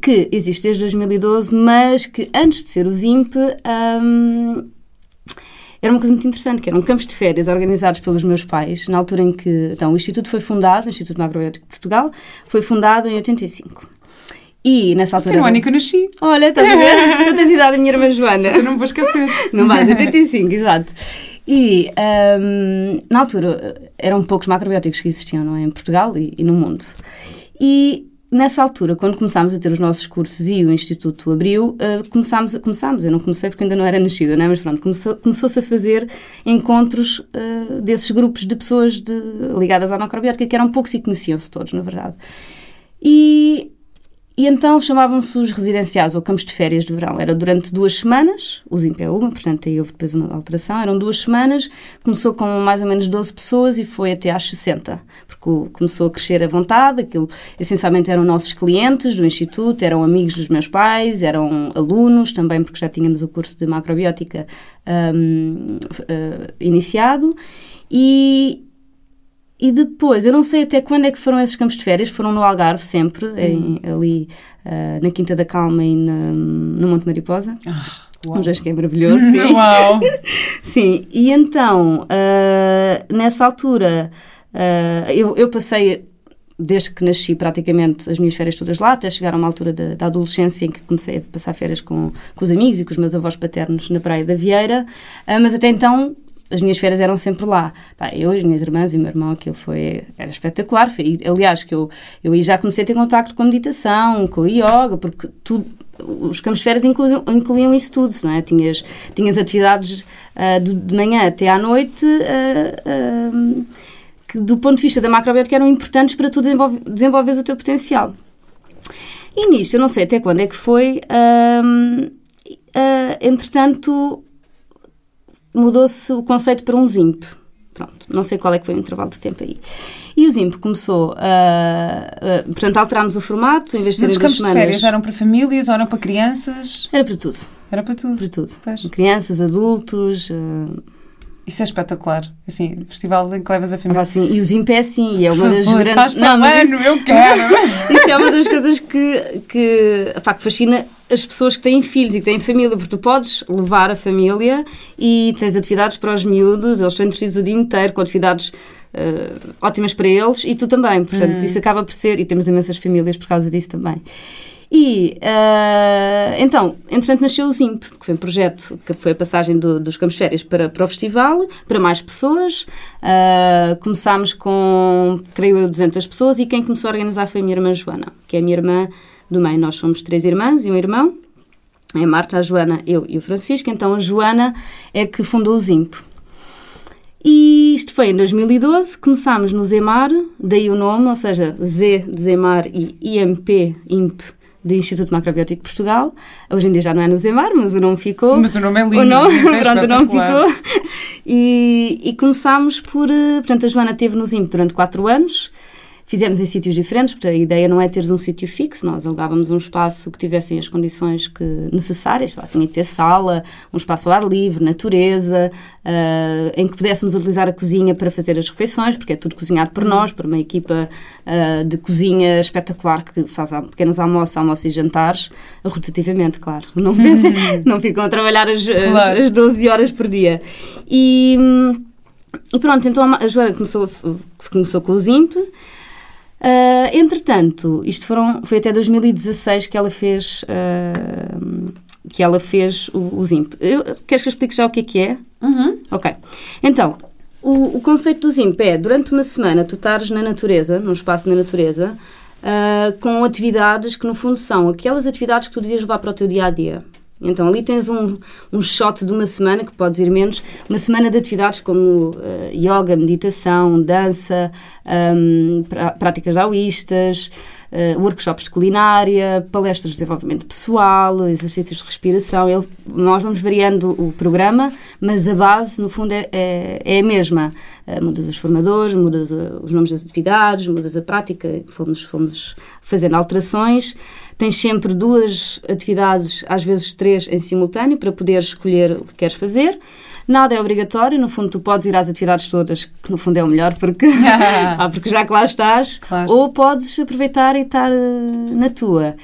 que existe desde 2012, mas que antes de ser o ZIMP um, era uma coisa muito interessante, que eram campos de férias organizados pelos meus pais, na altura em que então, o Instituto foi fundado, o Instituto Macrobiótico de Portugal, foi fundado em 85. E nessa altura. Foi no ano que eu nasci. Olha, estás a ver? tu tens idade da minha irmã Joana. Mas eu não me vou esquecer. Não vais, 85, exato. E hum, na altura eram poucos macrobióticos que existiam não é? em Portugal e, e no mundo. E nessa altura, quando começámos a ter os nossos cursos e o Instituto abriu, uh, começámos, a, começámos, eu não comecei porque ainda não era nascida, não é? mas pronto, começou, começou-se a fazer encontros uh, desses grupos de pessoas de, ligadas à macrobiótica que eram poucos e conheciam-se todos, na verdade. E e então chamavam-se os residenciais ou campos de férias de verão. Era durante duas semanas, os é uma, portanto aí houve depois uma alteração. Eram duas semanas, começou com mais ou menos 12 pessoas e foi até às 60, porque começou a crescer à vontade. Aquilo essencialmente eram nossos clientes do Instituto, eram amigos dos meus pais, eram alunos também, porque já tínhamos o curso de macrobiótica um, uh, eh, iniciado. E, e depois, eu não sei até quando é que foram esses campos de férias, foram no Algarve sempre, em, ali uh, na Quinta da Calma e na, no Monte Mariposa. Ah, uau. Um que é maravilhoso, sim. Uau! sim, e então, uh, nessa altura, uh, eu, eu passei desde que nasci praticamente as minhas férias todas lá, até chegar a uma altura da, da, adolescência em que comecei a passar férias com, com os amigos e com os meus avós paternos na Praia da Vieira, uh, mas até então as minhas férias eram sempre lá. Eu, as minhas irmãs e o meu irmão, aquilo foi, era espetacular. Aliás, que eu, eu já comecei a ter contacto com a meditação, com o yoga, porque tudo, os campos de férias incluíam, incluíam isso tudo, não é? Tinhas, tinhas atividades uh, de, de, manhã até à noite uh, uh, que, do ponto de vista da macrobiótica, eram importantes para tu desenvolver, desenvolveres o teu potencial. E nisto, eu não sei até quando é que foi, entretanto, mudou-se o conceito para um ZIMP. Pronto, não sei qual é que foi o intervalo de tempo aí. E o ZIMP começou a. Uh, portanto, alterámos o formato, em vez de Mas os campos semanas, de férias eram para famílias ou eram para crianças? Era para tudo. Era para tudo. Para tudo. Pois. Crianças, adultos. Uh, isso é espetacular. Assim, festival em que levas a família. Ah, sim. E o Zimp é assim, e é uma das Por, grandes. Faz não, mas eu quero! isso é uma das coisas que, que, pá, que fascina as pessoas que têm filhos e que têm família, porque tu podes levar a família e tens atividades para os miúdos, eles estão entretidos o dia inteiro com atividades uh, ótimas para eles e tu também. Portanto, hum. isso acaba por ser, e temos imensas famílias por causa disso também. E uh, então, entretanto, nasceu o ZIMP, que foi um projeto que foi a passagem do, dos campos férias para, para o festival, para mais pessoas. Uh, começámos com, creio eu, 200 pessoas e quem começou a organizar foi a minha irmã Joana, que é a minha irmã do meio. Nós somos três irmãs e um irmão. É a Marta, a Joana, eu e o Francisco. Então, a Joana é que fundou o ZIMP. E isto foi em 2012, começámos no Zemar, daí o nome, ou seja, Z de Zemar e IMP, IMP de Instituto Macrobiótico de Portugal. Hoje em dia já não é no Zemar, mas o nome ficou. Mas o nome é lindo. O nome, é pronto, o nome ficou. E, e começámos por... Eh, portanto, a Joana teve no ZIMP durante quatro anos. Fizemos em sítios diferentes, porque a ideia não é teres um sítio fixo, nós alugávamos um espaço que tivessem as condições que, necessárias, lá tinha que ter sala, um espaço ao ar livre, natureza, uh, em que pudéssemos utilizar a cozinha para fazer as refeições, porque é tudo cozinhado por nós, por uma equipa uh, de cozinha espetacular que faz pequenos almoços, almoços e jantares, rotativamente, claro. Não, pensem, não ficam a trabalhar as, claro. as, as 12 horas por dia. E, e pronto, então a Joana começou, começou com o ZIMP, Uh, entretanto, isto foram, foi até 2016 que ela fez, uh, que ela fez o, o ZIMP. Eu, queres que eu explique já o que é que é? Uhum. Ok. Então, o, o, conceito do ZIMP é, durante uma semana, tu estares na natureza, num espaço na natureza, uh, com atividades que, no fundo, são aquelas atividades que tu devias levar para o teu dia-a-dia. dia então ali tens um, um shot de uma semana, que podes ir menos, uma semana de atividades como uh, yoga, meditação, dança, um, práticas daoístas, uh, workshops de culinária, palestras de desenvolvimento pessoal, exercícios de respiração. Nós vamos variando o programa, mas a base, no fundo, é, é, é a mesma. Uh, mudas os formadores, mudas os nomes das atividades, mudas a prática, fomos, fomos fazendo alterações. Tens sempre duas atividades, às vezes três, em simultâneo, para poder escolher o que queres fazer. Nada é obrigatório, no fundo tu podes ir às atividades todas, que no fundo é o melhor, porque, ah, porque já que lá estás, claro. ou podes aproveitar e estar uh, na tua.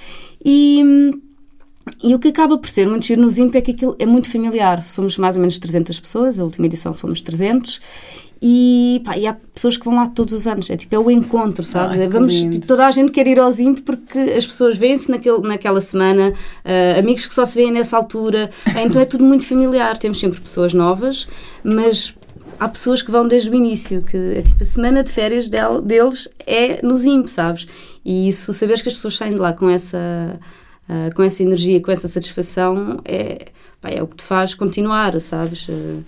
E, e o que acaba por ser muito giro no ZIMP é que aquilo é muito familiar. Somos mais ou menos 300 pessoas, a última edição fomos 300, e, pá, e há pessoas que vão lá todos os anos. É tipo, é o encontro, sabes? Ai, É, Vamos, tipo, toda a gente quer ir ao Zimp porque as pessoas vêm-se naquela semana, ah, amigos que só se veem nessa altura. Ah, então é tudo muito familiar. Temos sempre pessoas novas, mas há pessoas que vão desde o início, que é tipo a semana de férias del- deles é no Zimp, sabes? E isso, saberes que as pessoas saem de lá com essa. ah, com essa energia, com essa satisfação, é, pá, é o que te faz continuar, sabes? Ah,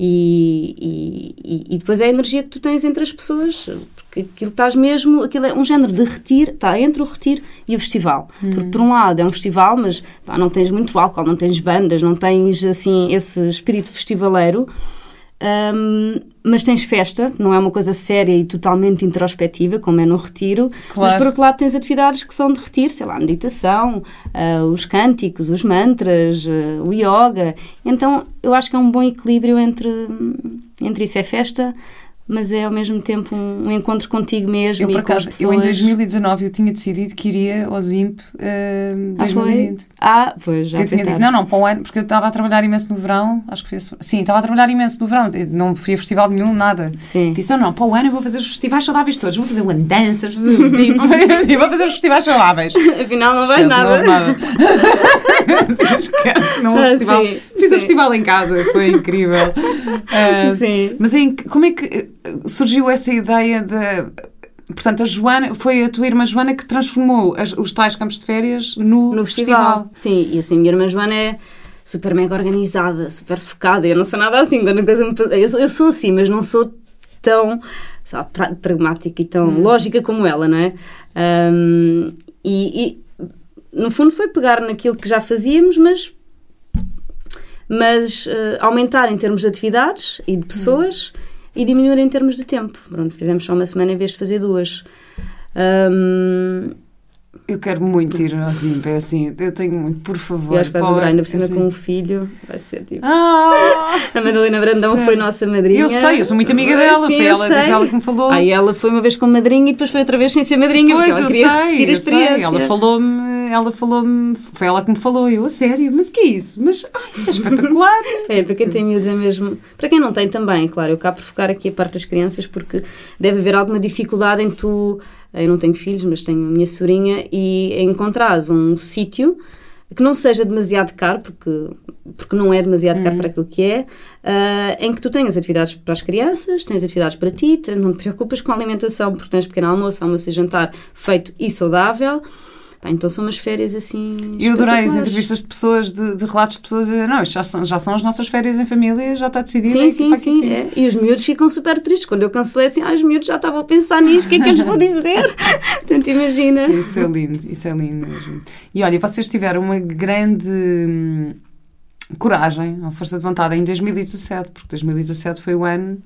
e, e- e- depois é a energia que tu tens entre as pessoas, porque aquilo estás mesmo, aquilo é um género de retiro, está entre o retiro e o festival. Porque por um lado é um festival, mas tá, não tens muito álcool, não tens bandas, não tens assim esse espírito festivaleiro. hum, mas tens festa, não é uma coisa séria e totalmente introspectiva, como é no retiro. Mas Claro. por outro lado tens atividades que são de retiro, sei lá, a meditação, ah, os cânticos, os mantras, ah, o yoga. Então eu acho que é um bom equilíbrio entre, entre isso é festa, mas é ao mesmo tempo um, um encontro contigo mesmo Eu, e por com as acaso, eu em pessoas. 2019 eu tinha decidido que iria ao Zimp eh, Ah, foi? 2020. Ah, pois, já eu tinha dito, não, não, para o ano, porque eu estava a trabalhar imenso no verão, acho que esse- sim, estava a trabalhar imenso no verão, não fui a festival nenhum, nada. Sim. Disse, não, não, para o ano eu vou fazer os festivais saudáveis todos, vou fazer one danças, vou fazer o Zimp, vou fazer, vou fazer os festivais saudáveis. Afinal não vai Esquece, não nada. nada. Esquece, não Ah, festival. sim, Fiz o festival em casa, foi incrível. Ah, Sim. Mas em, que- como é que eh, surgiu essa ideia de. Portanto, a Joana, foi a tua irmã Joana que transformou as- os tais campos de férias no, No festival. Sim, e assim, a minha irmã Joana é super mega organizada, super focada. Eu não sou nada assim. Quando coisa me... eu, sou- eu sou assim, mas não sou tão pra- pragmática e tão lógica como ela, não é? Ahm, e, e, no fundo foi pegar naquilo que já fazíamos, mas mas eh, aumentar em termos de atividades e de pessoas e diminuir em termos de tempo. Pronto, fizemos só uma semana em vez de fazer duas. Ahm, Eu quero muito ir ao Zimp, é assim, eu tenho muito, por favor. eu acho que vais adorar, ainda por cima assim. com um filho, vai ser tipo. Ah, A Madalena Brandão sei. foi nossa madrinha. Eu sei, eu sou muito amiga dela, Sim, foi ela, ela que me falou. Aí ela foi uma vez com madrinha e depois foi outra vez sem ser madrinha, Pois, porque ela eu queria sei, repetir eu sei. Ela falou-me, ela falou-me, foi ela que me falou, eu, a sério, mas o que é isso? Mas, ai, isso é espetacular. É, para quem tem miúdos é mesmo. Para quem não tem também, claro, eu cá por focar aqui a parte das crianças, porque deve haver alguma dificuldade em tu. Eu não tenho filhos, mas tenho a minha sobrinha, e encontrares um sítio que não seja demasiado caro, porque, porque não é demasiado caro para aquilo que é, ah, em que tu tenhas atividades para as crianças, tens atividades para ti, não te preocupas com a alimentação, porque tens pequeno almoço, almoço e jantar feito e saudável. Pá, então são umas férias assim. Eu adorei as entrevistas de pessoas, de, de relatos de pessoas a dizer, não, isto já são, já são as nossas férias em família, já está decidido. Sim, sim, sim. é. E os miúdos ficam super tristes. Quando eu cancelei assim, ah, os miúdos já estavam a pensar nisto, o que é que eu lhes vou dizer? Portanto, imagina. Isso é lindo, isso é lindo mesmo. E olha, vocês tiveram uma grande hum, coragem, uma força de vontade em 2017, porque 2017 foi o ano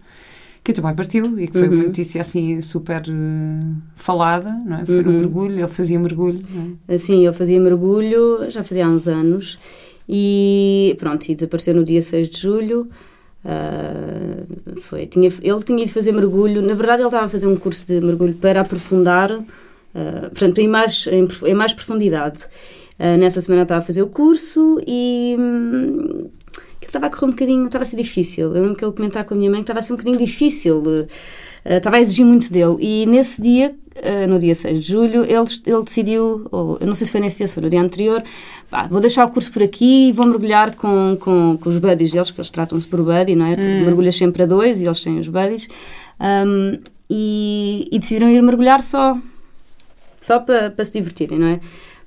que o teu pai partiu e que foi uma Uhum. notícia assim super eh, falada, não é? Foi Uhum. mergulho, ele fazia mergulho, não é? Assim, eu fazia mergulho, já fazia há uns anos, e pronto, e desapareceu no dia 6 de julho. Ah, foi, tinha, ele tinha ido fazer mergulho, na verdade ele estava a fazer um curso de mergulho para aprofundar, ah, portanto, em mais, em, em mais profundidade. Ah, nessa semana estava a fazer o curso e hum, estava a correr um bocadinho, estava a ser difícil. Eu lembro que ele comentar com a minha mãe que estava a ser um bocadinho difícil, eh, estava a exigir muito dele. E nesse dia, eh, no dia 6 de julho, ele, ele decidiu, ou eu não sei se foi nesse dia, se foi no dia anterior, pá, vou deixar o curso por aqui e vou mergulhar com, com, com os buddies deles, que eles tratam-se por buddy, não é? Mergulhas sempre a dois e eles têm os buddies. Ahm, e, e decidiram ir mergulhar só, só para, para se divertirem, não é?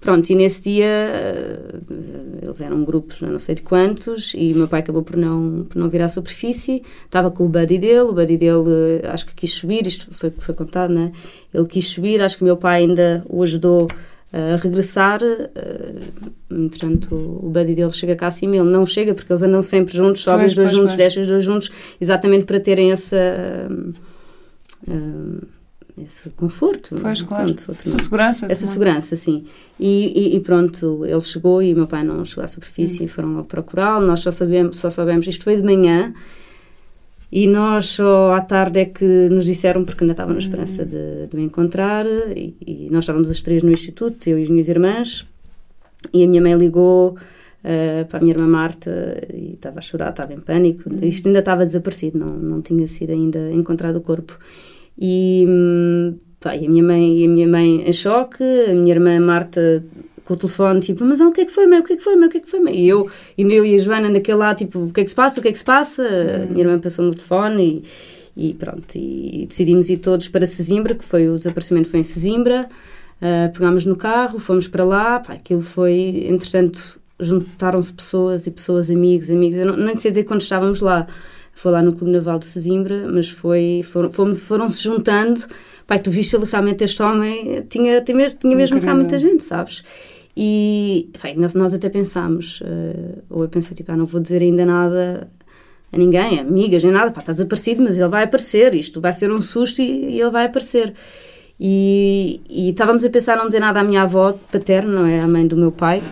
Pronto, e nesse dia eh, eles eram grupos, não sei de quantos, e o meu pai acabou por não, por não vir à superfície. Estava com o buddy dele, o buddy dele eh, acho que quis subir, isto foi foi contado, né? Ele quis subir, acho que o meu pai ainda o ajudou eh, a regressar. Entretanto, o buddy dele chega cá acima, ele não chega porque eles andam sempre juntos, sobem os dois juntos, descem os dois juntos, exatamente para terem essa. hum, esse conforto. Pois, claro. Pronto, outro Essa não. segurança. Essa também. segurança, sim. E, e- e pronto, ele chegou e o meu pai não chegou à superfície Hum. e foram logo procurá-lo. Nós só sabemos, só soubemos, isto foi de manhã, e nós só à tarde é que nos disseram, porque ainda estava na esperança Hum. de, de o encontrar, e, e nós estávamos as três no instituto, eu e as minhas irmãs, e a minha mãe ligou uh, para a minha irmã Marta e estava a chorar, estava em pânico. Isto ainda estava desaparecido, não, não tinha sido ainda encontrado o corpo. E, hum, pá, e a minha mãe e a minha mãe em choque, a minha irmã Marta com o telefone, tipo, mas o que é que foi, mãe? O que é que foi, mãe? O que é que foi, mãe? E eu, e eu e a Joana naquele lá, tipo, o que é que se passa? O que é que se passa? A minha irmã passou no telefone e, e pronto, e, decidimos ir todos para Sesimbra, que foi o desaparecimento foi em Sesimbra. Uh, pegámos no carro, fomos para lá, pá, aquilo foi, entretanto, juntaram-se pessoas e pessoas, amigos, amigos. Eu não, nem sei dizer quando estávamos lá, foi lá no Clube Naval de Sesimbra, mas foi, foram, foram, foram se juntando. Pai, tu viste ali realmente este homem, tinha, tinha mesmo, tinha mesmo cá muita gente, sabes? E bem, nós, nós até pensámos, uh, ou eu pensei, tipo, ah, não vou dizer ainda nada a ninguém, amigas, nem nada, pá, está desaparecido, mas ele vai aparecer, isto vai ser um susto e, e ele vai aparecer. E, e, estávamos a pensar não dizer nada à minha avó paterna, não é? A mãe do meu pai,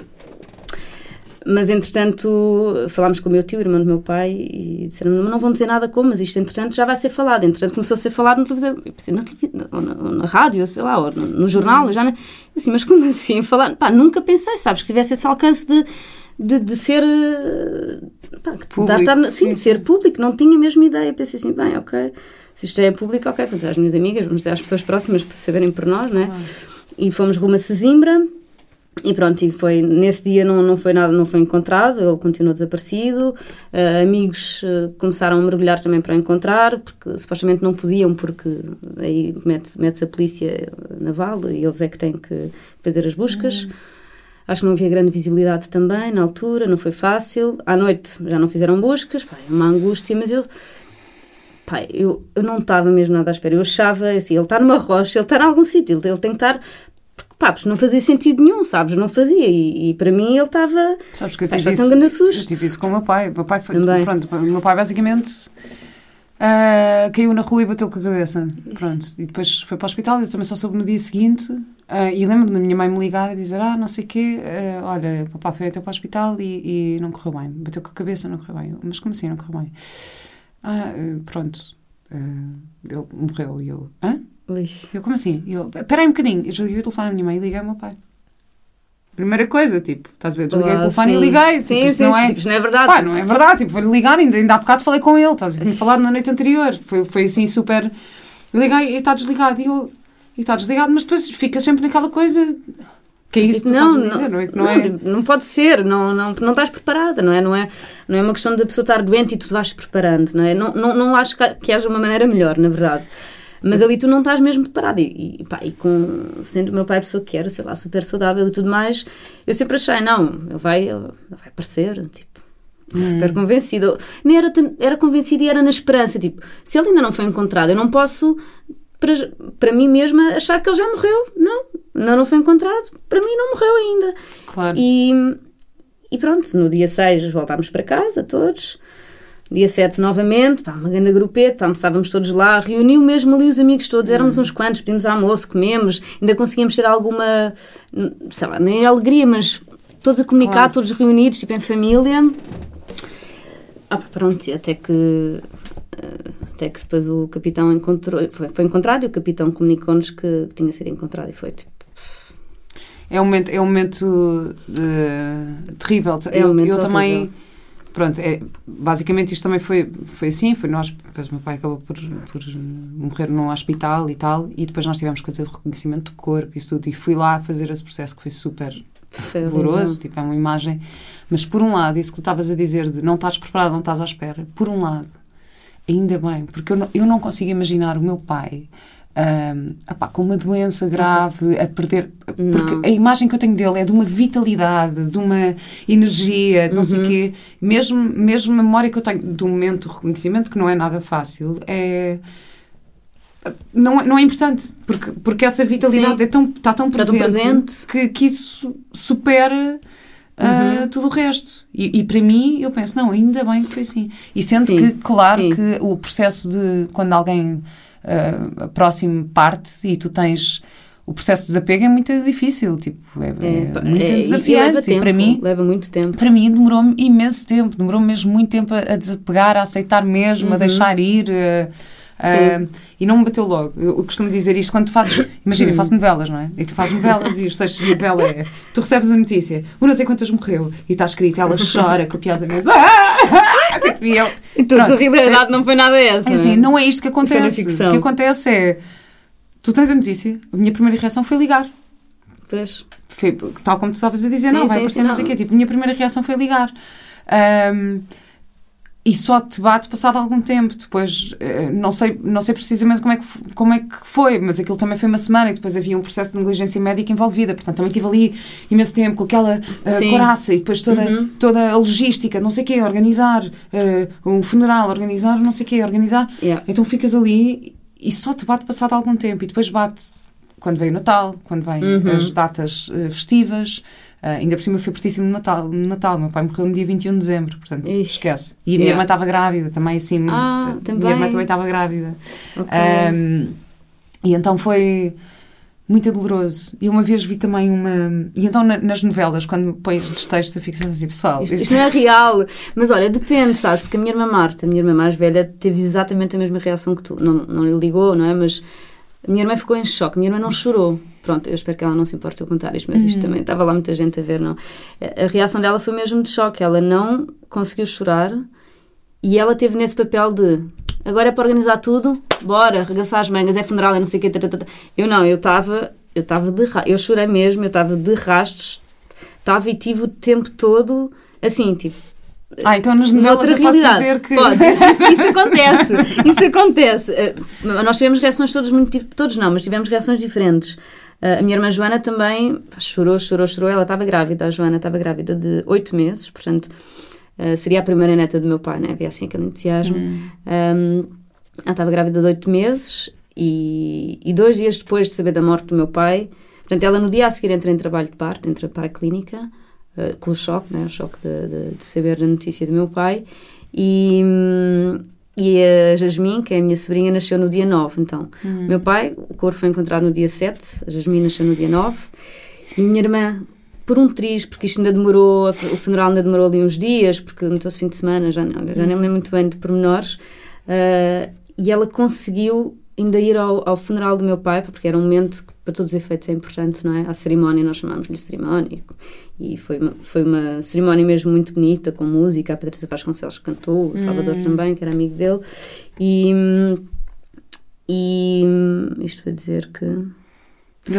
mas, entretanto, falámos com o meu tio, irmão do meu pai, e disseram não vão dizer nada como, mas isto, entretanto, já vai ser falado. Entretanto, começou a ser falado na televisão, na, televisão, na, na, rádio, sei lá, ou no, no jornal, já não... assim, mas como assim? Falar? Pá, nunca pensei, sabes, que tivesse esse alcance de, de, de ser... Pá, público, dar, dar, sim, sim, de ser público, não tinha mesmo ideia. Pensei assim, bem, ok, se isto é público, ok, vamos dizer às minhas amigas, vamos dizer às pessoas próximas para saberem por nós, né? E fomos rumo a Sesimbra, e pronto, e foi, nesse dia não, não foi nada, não foi encontrado, ele continuou desaparecido. Uh, amigos uh, começaram a mergulhar também para encontrar, porque supostamente não podiam, porque aí mete-se mete a polícia naval e eles é que têm que fazer as buscas. Uhum. Acho que não havia grande visibilidade também na altura, não foi fácil. À noite já não fizeram buscas, pá, é uma angústia, mas eu. Pai, eu, eu não estava mesmo nada à espera. Eu achava assim: ele está numa rocha, ele está em algum sítio, ele tem que estar pá, porque não fazia sentido nenhum, sabes? Não fazia. E, e para mim ele estava. Sabes que eu tive, isso, eu tive isso com o meu pai. O meu pai foi. Também. Pronto, o meu pai basicamente. Uh, caiu na rua e bateu com a cabeça. Pronto. E depois foi para o hospital. Eu também só soube no dia seguinte. Uh, e lembro da minha mãe me ligar e dizer: Ah, não sei o quê, uh, olha, o papai foi até para o hospital e, e, não correu bem. Bateu com a cabeça, não correu bem. Mas como assim não correu bem? Ah, pronto. ele morreu. E eu: Hã? Lixo. Eu, como assim? Eu, peraí um bocadinho. Eu desliguei o telefone à minha mãe e liguei ao meu pai. Primeira coisa, tipo, estás a ver? Desliguei ah, o telefone sim. e liguei. Sim, tipo, sim, não é, tipo, não é verdade. Pá, não é verdade. Tipo, foi ligar, ainda, ainda há bocado falei com ele. Estás a tinha falado na noite anterior. Foi, foi assim super. Eu liguei e está desligado. E eu. E está desligado, mas depois fica sempre naquela coisa. Que é isso que não, não, dizer, não, é? Não, é... não, pode ser, não, não, não estás preparada, não é? Não é, não é uma questão da pessoa estar doente e tu vais preparando, não é? Não, não, não acho que haja uma maneira melhor, na verdade. Mas ali tu não estás mesmo preparado. E, e, pá, e com, sendo o meu pai a pessoa que era, sei lá, super saudável e tudo mais, eu sempre achei, não, ele vai, ele vai aparecer, tipo, super hum. convencido. Nem era, era convencido e era na esperança, tipo, se ele ainda não foi encontrado, eu não posso, para, para mim mesma, achar que ele já morreu. Não, ainda não foi encontrado, para mim não morreu ainda. Claro. E, e pronto, no dia 6 voltámos para casa, todos. Dia 7 novamente, pá, uma grande grupeta, almoçávamos todos lá, reuniu mesmo ali os amigos todos, éramos uns quantos, pedimos almoço, comemos, ainda conseguíamos ter alguma, sei lá, nem alegria, mas todos a comunicar, claro. todos reunidos, tipo em família. Ah, pronto, até que até que depois o capitão encontrou, foi, foi encontrado e o capitão comunicou-nos que, tinha sido encontrado e foi tipo. É um momento, é um momento uh, terrível. É um eu, eu também pronto, é, basicamente isto também foi, foi assim, foi nós, depois o meu pai acabou por, por morrer num hospital e tal, e depois nós tivemos que fazer o reconhecimento do corpo e tudo, e fui lá fazer esse processo que foi super foi doloroso, tipo, é uma imagem, mas por um lado, isso que tu estavas a dizer de não estás preparado, não estás à espera, por um lado, ainda bem, porque eu não, eu não consigo imaginar o meu pai um, opá, com uma doença grave, a perder. Porque não. a imagem que eu tenho dele é de uma vitalidade, de uma energia, de não uhum. sei o quê. Mesmo, mesmo a memória que eu tenho do momento do reconhecimento, que não é nada fácil, é. Não, é, não é importante, porque, porque essa vitalidade é tão, está tão presente, está tão presente. Que, que isso supera uh, tudo o resto. E, e, para mim, eu penso, não, ainda bem que foi assim. E sendo sim, que, claro, sim. que o processo de quando alguém uh, próximo parte e tu tens o processo de desapego é muito difícil, tipo, é, é, é muito é, desafiante. E, e, para mim, leva muito tempo. Para mim demorou imenso tempo, demorou mesmo muito tempo a, a desapegar, a aceitar mesmo, uhum. a deixar ir, a, Uh, e não me bateu logo. Eu, costumo dizer isto quando fazes. Imagina, eu faço novelas, não é? E tu fazes novelas e os textos de novela é. Tu recebes a notícia, o não sei quantas morreu, e está escrito, ela chora copiosamente. tipo, e eu. Então, a tua realidade não foi nada essa. É assim, não é isto que acontece. O que acontece é. Tu tens a notícia, a minha primeira reação foi ligar. Pois. Foi, tal como tu estavas a dizer, sim, não, vai aparecer não sei o quê. Tipo, a minha primeira reação foi ligar. Um, e só te bate passado algum tempo. Depois, eh, não sei, não sei precisamente como é, que, como é que foi, mas aquilo também foi uma semana e depois havia um processo de negligência médica envolvida. Portanto, também tive ali imenso tempo com aquela uh, coraça e depois toda, uhum. toda a logística, não sei o quê, organizar uh, um funeral, organizar não sei o quê, organizar. Yeah. Então ficas ali e só te bate passado algum tempo e depois bate quando vem o Natal, quando vêm uhum. as datas uh, festivas. Uh, ainda por cima foi pertíssimo no Natal, no Natal. Meu pai morreu no dia 21 de dezembro, portanto, Ixi. esquece. E a minha yeah. irmã estava grávida, também assim. Ah, também. Minha irmã também estava grávida. Okay. Um, e então foi muito doloroso. E uma vez vi também uma. E então na, nas novelas, quando pões estes textos, eu fico assim, pessoal. Isto, isto não é real. Mas olha, depende, sabes? Porque a minha irmã Marta, a minha irmã mais velha, teve exatamente a mesma reação que tu. Não, não lhe ligou, não é? Mas a minha irmã ficou em choque. A minha irmã não chorou. Pronto, eu espero que ela não se importe eu contar isto, mas isto uhum. também estava lá muita gente a ver, não. A reação dela foi mesmo de choque. Ela não conseguiu chorar e ela teve nesse papel de agora é para organizar tudo, bora, arregaçar as mangas, é funeral, é não sei o quê. Eu não, eu estava, eu estava de eu chorei mesmo, eu estava de rastos, estava e tive o tempo todo assim, tipo, ah, então nas novelas eu posso dizer que... Pode, isso, isso acontece, isso acontece. Uh, nós tivemos reações todos muito... Todos não, mas tivemos reações diferentes. Uh, a minha irmã Joana também chorou, chorou, chorou. Ela estava grávida, a Joana estava grávida de oito meses, portanto, uh, seria a primeira neta do meu pai, né? Havia assim aquele entusiasmo. Hum. Um, ela estava grávida de oito meses e, e dois dias depois de saber da morte do meu pai, portanto, ela no dia a seguir entra em trabalho de parto, entra para a clínica uh, com o choque, né? o choque de, de, de, saber a notícia do meu pai. E, e a Jasmine, que é a minha sobrinha, nasceu no dia 9. Então, uhum. meu pai, o corpo foi encontrado no dia 7, a Jasmine nasceu no dia 9. E minha irmã, por um triz, porque isto ainda demorou, o funeral ainda demorou ali uns dias, porque notou-se fim de semana, já, já nem me lembro muito bem de pormenores. Uh, e ela conseguiu ainda ir ao, ao, funeral do meu pai, porque era um momento para todos os efeitos, é importante, não é? A cerimónia, nós chamámos-lhe cerimónia, e foi uma, foi uma cerimónia mesmo muito bonita, com música, a Patrícia Vasconcelos cantou, o Salvador hum. também, que era amigo dele, e, e isto para dizer que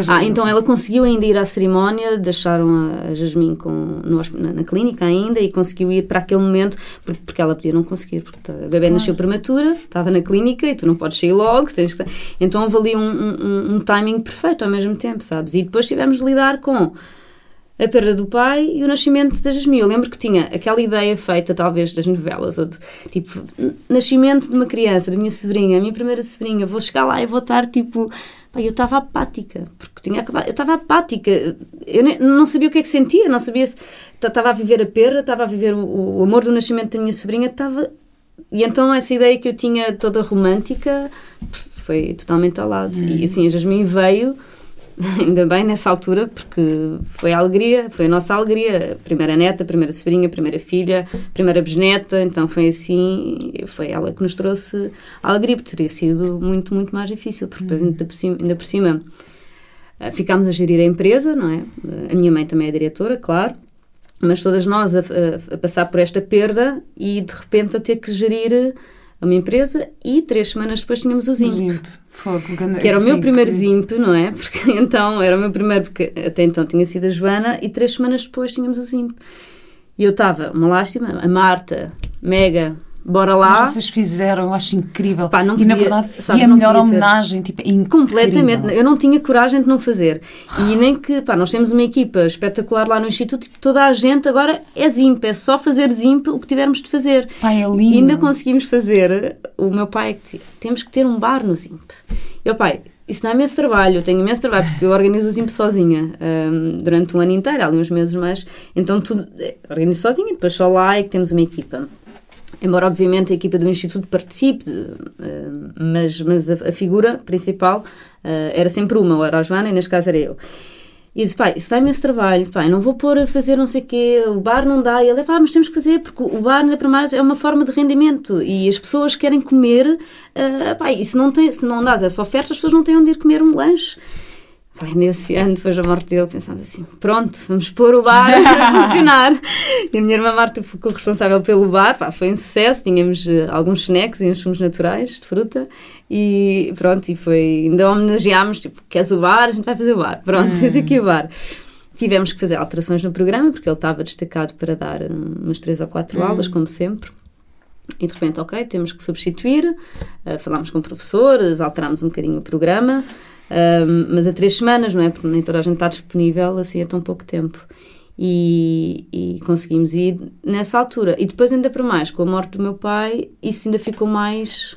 ah, então ela conseguiu ainda ir à cerimónia, deixaram a, Jasmine com, no, na, na, clínica ainda e conseguiu ir para aquele momento, porque, porque ela podia não conseguir, porque a bebê claro. nasceu prematura, estava na clínica e tu não podes sair logo, tens que... então houve ali um, um, um timing perfeito ao mesmo tempo, sabes? E depois tivemos de lidar com a perda do pai e o nascimento da Jasmine. Eu lembro que tinha aquela ideia feita, talvez, das novelas, ou de, tipo, nascimento de uma criança, da minha sobrinha, a minha primeira sobrinha, vou chegar lá e vou estar, tipo, Pá, eu estava apática, porque tinha acabado, eu estava apática, eu nem, não sabia o que é que sentia, não sabia se estava a viver a perda, estava a viver o, o, amor do nascimento da minha sobrinha, estava. E então essa ideia que eu tinha toda romântica foi totalmente ao lado. Uhum. E assim, a Jasmine veio ainda bem nessa altura, porque foi a alegria, foi a nossa alegria. Primeira neta, primeira sobrinha, primeira filha, primeira bisneta, então foi assim, foi ela que nos trouxe a alegria, porque teria sido muito, muito mais difícil, porque depois, ainda por cima, ainda por cima eh, ficámos a gerir a empresa, não é? A minha mãe também é diretora, claro, mas todas nós a, a, a passar por esta perda e de repente a ter que gerir uma empresa e três semanas depois tínhamos o ZIMP. ZIMP. Fogo, que era o meu primeiro que... ZIMP, não é? Porque então era o meu primeiro, porque até então tinha sido a Joana e três semanas depois tínhamos o ZIMP. E eu estava, uma lástima, a Marta, mega bora lá. Mas vocês fizeram, eu acho incrível. Pá, não podia, e na verdade, sabe, e a melhor homenagem, tipo, é incrível. Completamente. Eu não tinha coragem de não fazer. E nem que, pá, nós temos uma equipa espetacular lá no Instituto, tipo, toda a gente agora é ZIMP, é só fazer ZIMP o que tivermos de fazer. Pá, é lindo. E ainda conseguimos fazer, o meu pai, é temos que ter um bar no ZIMP. Eu, pai, isso não é imenso trabalho, eu tenho imenso trabalho, porque eu organizo o ZIMP sozinha um, durante um ano inteiro, há uns meses mais. Então, tudo, eh, organizo sozinha, depois só lá é que temos uma equipa embora obviamente a equipa do Instituto participe, eh, mas, mas a, a figura principal uh, era sempre uma, ou era a Joana e neste caso era eu. E eu disse, pai, isso dá imenso trabalho, pai, não vou pôr a fazer não sei o quê, o bar não dá. E ele, pá, mas temos que fazer, porque o bar, ainda para mais, é uma forma de rendimento. E as pessoas querem comer, uh, pá, e se não, tem, se não dás essa oferta, as pessoas não têm onde ir comer um lanche. Pai, nesse ano, depois da morte dele, pensámos assim: pronto, vamos pôr o bar a funcionar. e a minha irmã Marta ficou responsável pelo bar, pá, foi um sucesso. Tínhamos uh, alguns snacks e uns sumos naturais de fruta. E pronto, e foi. Ainda homenageámos: tipo, queres o bar? A gente vai fazer o bar. Pronto, hum. tens aqui o bar. Tivemos que fazer alterações no programa, porque ele estava destacado para dar umas três ou quatro hum. aulas, como sempre. E de repente, ok, temos que substituir. Uh, falámos com professores, alterámos um bocadinho o programa. Um, mas a três semanas, não é? Porque nem toda a gente está disponível assim a tão pouco tempo. E, e, conseguimos ir nessa altura. E depois, ainda para mais, com a morte do meu pai, isso ainda ficou mais.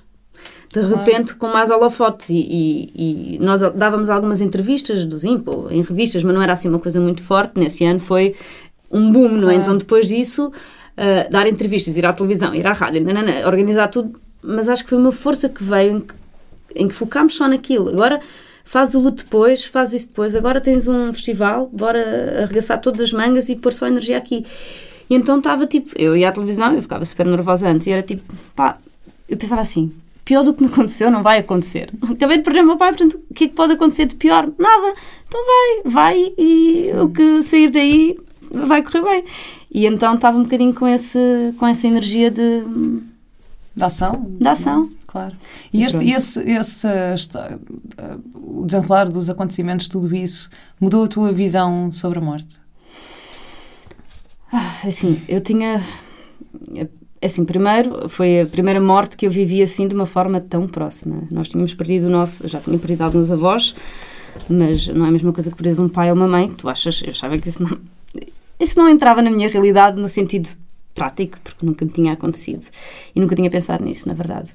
De repente, com mais holofotes. E, e, e, nós dávamos algumas entrevistas do Zimpo, em revistas, mas não era assim uma coisa muito forte. Nesse ano foi um boom, não é? Então, depois disso, uh, dar entrevistas, ir à televisão, ir à rádio, nanana, organizar tudo. Mas acho que foi uma força que veio em que, em que focámos só naquilo. Agora faz o luto depois, faz isso depois. Agora tens um festival, bora arregaçar todas as mangas e pôr só energia aqui. E então estava tipo, eu ia à televisão, eu ficava super nervosa antes, e era tipo, pá, eu pensava assim, pior do que me aconteceu não vai acontecer. Acabei de perder o meu pai, portanto, o que é que pode acontecer de pior? Nada. Então vai, vai e o que sair daí vai correr bem. E então estava um bocadinho com, esse, com essa energia de... Da ação? Da ação claro. E, e este, esse, esse, este, o desenrolar dos acontecimentos, tudo isso, mudou a tua visão sobre a morte? Ah, assim, eu tinha. Assim, primeiro, foi a primeira morte que eu vivi assim de uma forma tão próxima. Nós tínhamos perdido o nosso. Já tinha perdido alguns avós, mas não é a mesma coisa que perdes um pai ou uma mãe, que tu achas. Eu achava que isso não. Isso não entrava na minha realidade no sentido prático, porque nunca me tinha acontecido. E nunca tinha pensado nisso, na verdade.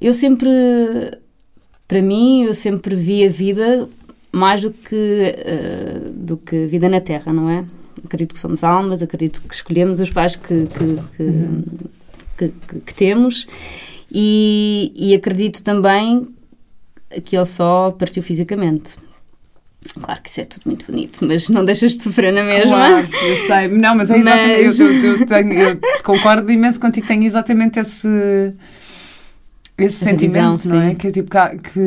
Eu sempre, para mim, eu sempre vi a vida mais do que, uh, do que vida na Terra, não é? Acredito que somos almas, acredito que escolhemos os pais que, que, que, uhum. que, que temos e, e acredito também que ele só partiu fisicamente. Claro que isso é tudo muito bonito, mas não deixas de sofrer na mesma. Claro, eu sei. Não, mas é exatamente. Mas... Eu, eu, tenho, eu, concordo imenso contigo, tenho exatamente esse esse sentimento, visão, não é? Que é tipo que,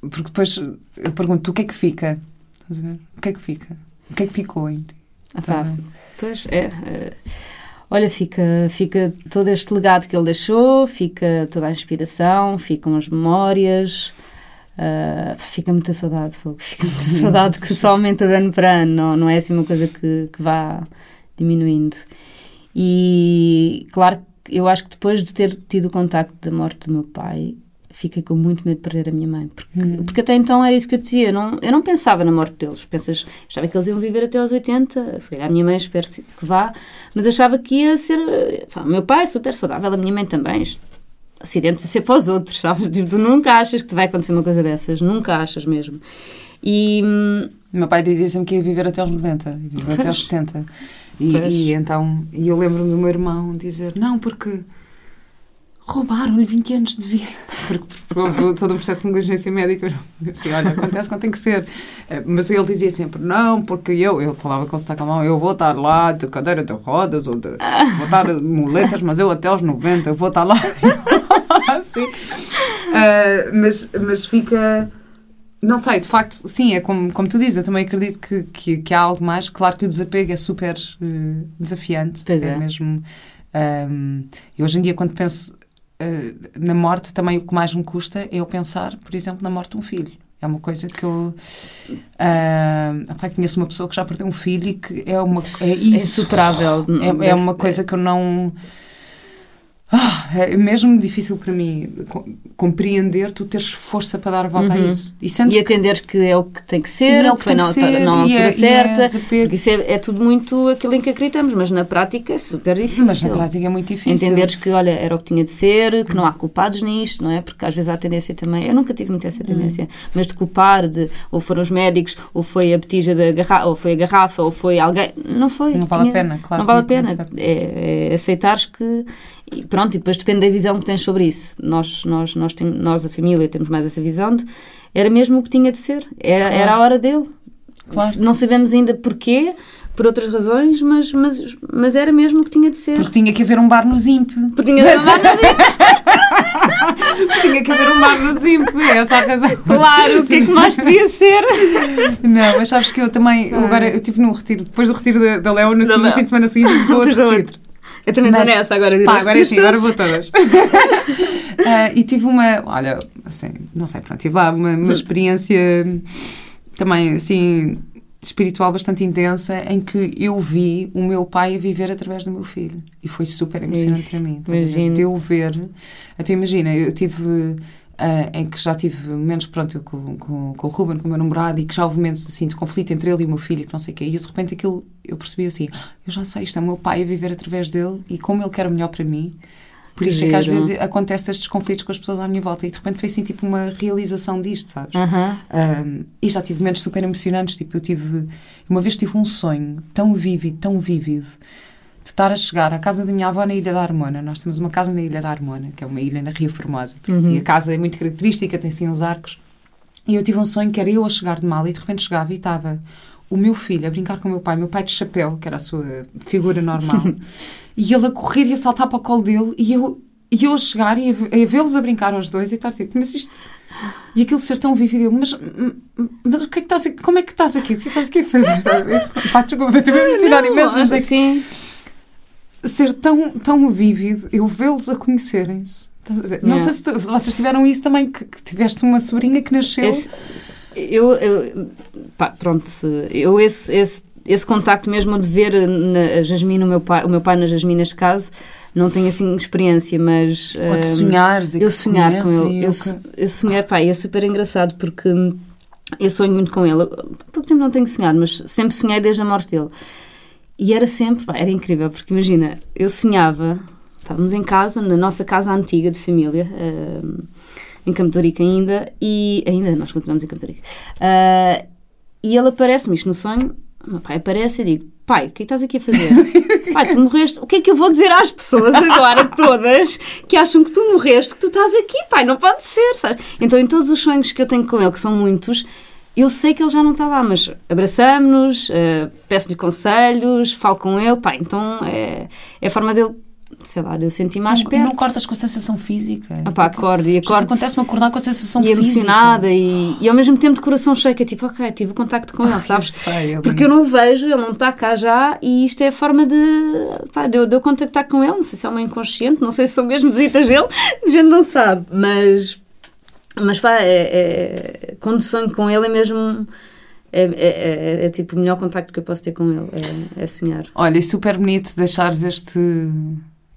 porque depois eu pergunto o que é que fica? Estás a ver? O que é que fica? O que é que ficou em ti? Ah, pois é, é, olha, fica, fica todo este legado que ele deixou, fica toda a inspiração, ficam as memórias, uh, fica muita saudade, fica muita saudade que só aumenta de ano para ano, não, não é assim uma coisa que, que vá diminuindo. E claro que eu acho que depois de ter tido o contacto da morte do meu pai, fiquei com muito medo de perder a minha mãe. Porque, hum. porque até então era isso que eu dizia. Eu não, eu não pensava na morte deles. Pensas, achava que eles iam viver até aos 80. Se calhar a minha mãe espero que vá. Mas achava que ia ser. Pá, o meu pai é super saudável, a minha mãe também. Acidentes a ser para os outros, sabes? Tipo, tu nunca achas que te vai acontecer uma coisa dessas. Nunca achas mesmo. E. Hum, meu pai dizia sempre que ia viver até aos 90, ia viver até aos 70. E, e, então, e eu lembro-me do meu irmão dizer: Não, porque roubaram-lhe 20 anos de vida. Porque, porque houve todo um processo de negligência médica. Assim, olha, acontece quando tem que ser. Eh, mas ele dizia sempre: Não, porque eu, eu falava com o sotaque eu vou estar lá de cadeira de rodas ou de. Vou estar de muletas, mas eu até aos 90, eu vou estar lá. assim. Uh, mas, mas fica não sei, de facto, sim, é como, como tu dizes, eu também acredito que, que, que há algo mais. Claro que o desapego é super uh, desafiante. Pois é. é mesmo. Um, e hoje em dia, quando penso uh, na morte, também o que mais me custa é eu pensar, por exemplo, na morte de um filho. É uma coisa que eu. Uh, conheço uma pessoa que já perdeu um filho e que é uma. É, é insuperável. É, é uma coisa que eu não ah, é mesmo difícil para mim compreender tu teres força para dar a volta uhum. a isso. E, e atender que é o que tem que ser, é que, que foi na, ser, na altura é, é certa. É porque isso é, tudo muito aquilo em que acreditamos, mas na prática é super difícil. Mas na prática é muito difícil. Entenderes que, olha, era o que tinha de ser, que não há culpados nisto, não é? Porque às vezes há tendência também. Eu nunca tive muito essa tendência, uhum. mas de culpar, de ou foram os médicos, ou foi a betija da garrafa, ou foi a garrafa, ou foi alguém. Não foi. Não vale a pena, claro. Não vale a pena. É, é aceitares que e pronto, e depois depende da visão que tens sobre isso. Nós, nós, nós, tem, nós a família, temos mais essa visão de era mesmo o que tinha de ser. Era, claro. era a hora dele. Claro. Não sabemos ainda porquê, por outras razões, mas, mas, mas era mesmo o que tinha de ser. Porque tinha que haver um bar no Zimp. Porque tinha de levar na tinha que haver um bar no Zimp. É essa a razão. Claro, o que é que mais podia ser? Não, mas sabes que eu também, eu agora eu estive num retiro, depois do retiro da, da Léo, no no fim de semana seguinte, vou outro retiro. Eu também estou nessa agora. Pá, agora é sim, agora vou todas. Ah, e tive uma, olha, assim, não sei, pronto, tive lá uma, uma experiência também, assim, espiritual bastante intensa, em que eu vi o meu pai a viver através do meu filho. E foi super emocionante Isso, para mim. estás a ver? imagino. De eu ver, até imagina, eu tive... ah, em que já tive momentos, pronto, com, com, com o Ruben, com o meu namorado, e que já houve momentos assim de conflito entre ele e o meu filho, que não sei o quê, e de repente aquilo, eu percebi assim, eu já sei, isto é o meu pai a viver através dele, e como ele quer o melhor para mim, por isso é que às vezes acontecem estes conflitos com as pessoas à minha volta, e de repente foi assim, tipo, uma realização disto, sabes? Aham. Um, e já tive momentos super emocionantes. Tipo, eu tive. Uma vez tive um sonho tão vívido, tão vívido, de estar a chegar à casa da minha avó na Ilha da Harmona. Nós temos uma casa na Ilha da Harmona, que é uma ilha na Ria Formosa. Pronto, E a casa é muito característica, tem assim uns arcos. E eu tive um sonho que era eu a chegar de mal, e de repente chegava e estava o meu filho a brincar com o meu pai, meu pai de chapéu, que era a sua figura normal, e ele a correr e a saltar para o colo dele, e eu. E eu a chegar e a, a vê-los a brincar aos dois e estar tipo, mas isto. E aquilo ser tão vívido, eu, mas, mas o que é que estás aqui? Como é que estás aqui? O que é que estás aqui a fazer? Pá, desculpa, estou a emocionar imenso, mas é que sim. Ser tão, tão vívido, eu vê-los a conhecerem-se. Não Yeah. sei se, tu- se vocês tiveram isso também, que, que tiveste uma sobrinha que nasceu. Esse- eu, eu, pá, pronto, eu esse, esse, esse contacto mesmo de ver na, a Jasmine, o meu pai, o meu pai na Jasmine neste caso, não tenho assim experiência, mas... ou de hum, sonhares e eu sonhar com ele. Eu, que- eu sonhar, pá, e é super engraçado porque hum, eu sonho muito com ele. Pouco tempo não tenho sonhado, mas sempre sonhei desde a morte dele. E era sempre, era incrível, porque imagina, eu sonhava, estávamos em casa, na nossa casa antiga de família, hum, em Campo de ainda, e ainda nós continuamos em Campo de. Ah, e ele aparece-me isto no sonho, meu pai aparece e digo, pai, o que é que estás aqui a fazer? pai, tu morreste, o que é que eu vou dizer às pessoas agora, todas, que acham que tu morreste, que tu estás aqui, pai, não pode ser, sabes? Então em todos os sonhos que eu tenho com ele, que são muitos, eu sei que ele já não está lá, mas abraçamos-nos, eh, peço-lhe conselhos, falo com ele, pá, então é, é a forma dele, sei lá, de eu sentir mais não, perto. não cortas com a sensação física. Ah, pá, acordo e acordo acontece-me acordar com a sensação e física. emocionada e, e ao mesmo tempo de coração cheio, que é tipo, ok, tive o contacto com ele, Ai, sabes? eu sei, eu Porque eu não vejo, ele não está cá já e isto é a forma de, pá, de, eu, de eu contactar com ele. Não sei se é uma inconsciente, não sei se são mesmo visitas dele, a gente não sabe, mas, mas pá, é, é- quando sonho com ele é mesmo. É, é- é- é tipo o melhor contacto que eu posso ter com ele, é, é sonhar. Olha, é super bonito deixares este.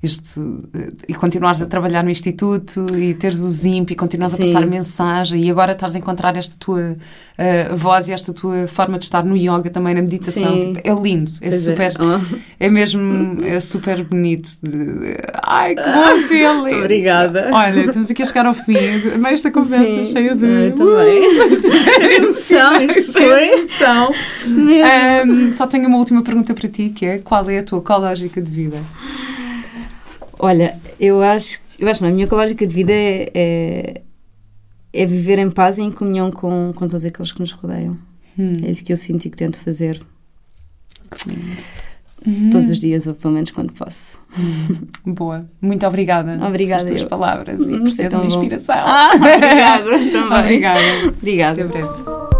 Este, eh, e continuares a trabalhar no Instituto e teres o ZIMP e continuares a Sim. passar a mensagem e agora estás a encontrar esta tua eh, voz e esta tua forma de estar no yoga também, na meditação. Tipo, é lindo, é Pois super, Oh, é. mesmo, é super bonito. de- ai, que bom feeling! Obrigada. Olha, estamos aqui a chegar ao fim de mais esta conversa Sim. cheia de. Eu também. Uh, emoção, isto foi. emoção. Só tenho uma última pergunta para ti, que é qual é a tua ecológica de vida? Olha, eu acho, eu acho não, a minha ecológica de vida é, é, é viver em paz e em comunhão com, com todos aqueles que nos rodeiam. Hum. É isso que eu sinto e que tento fazer Uhum. todos os dias, ou pelo menos quando posso. Boa. Muito obrigada Obrigada, pelas tuas eu. palavras e Hum, por seres uma bom. inspiração. Ah, obrigada também. Obrigada. Obrigada. Até breve.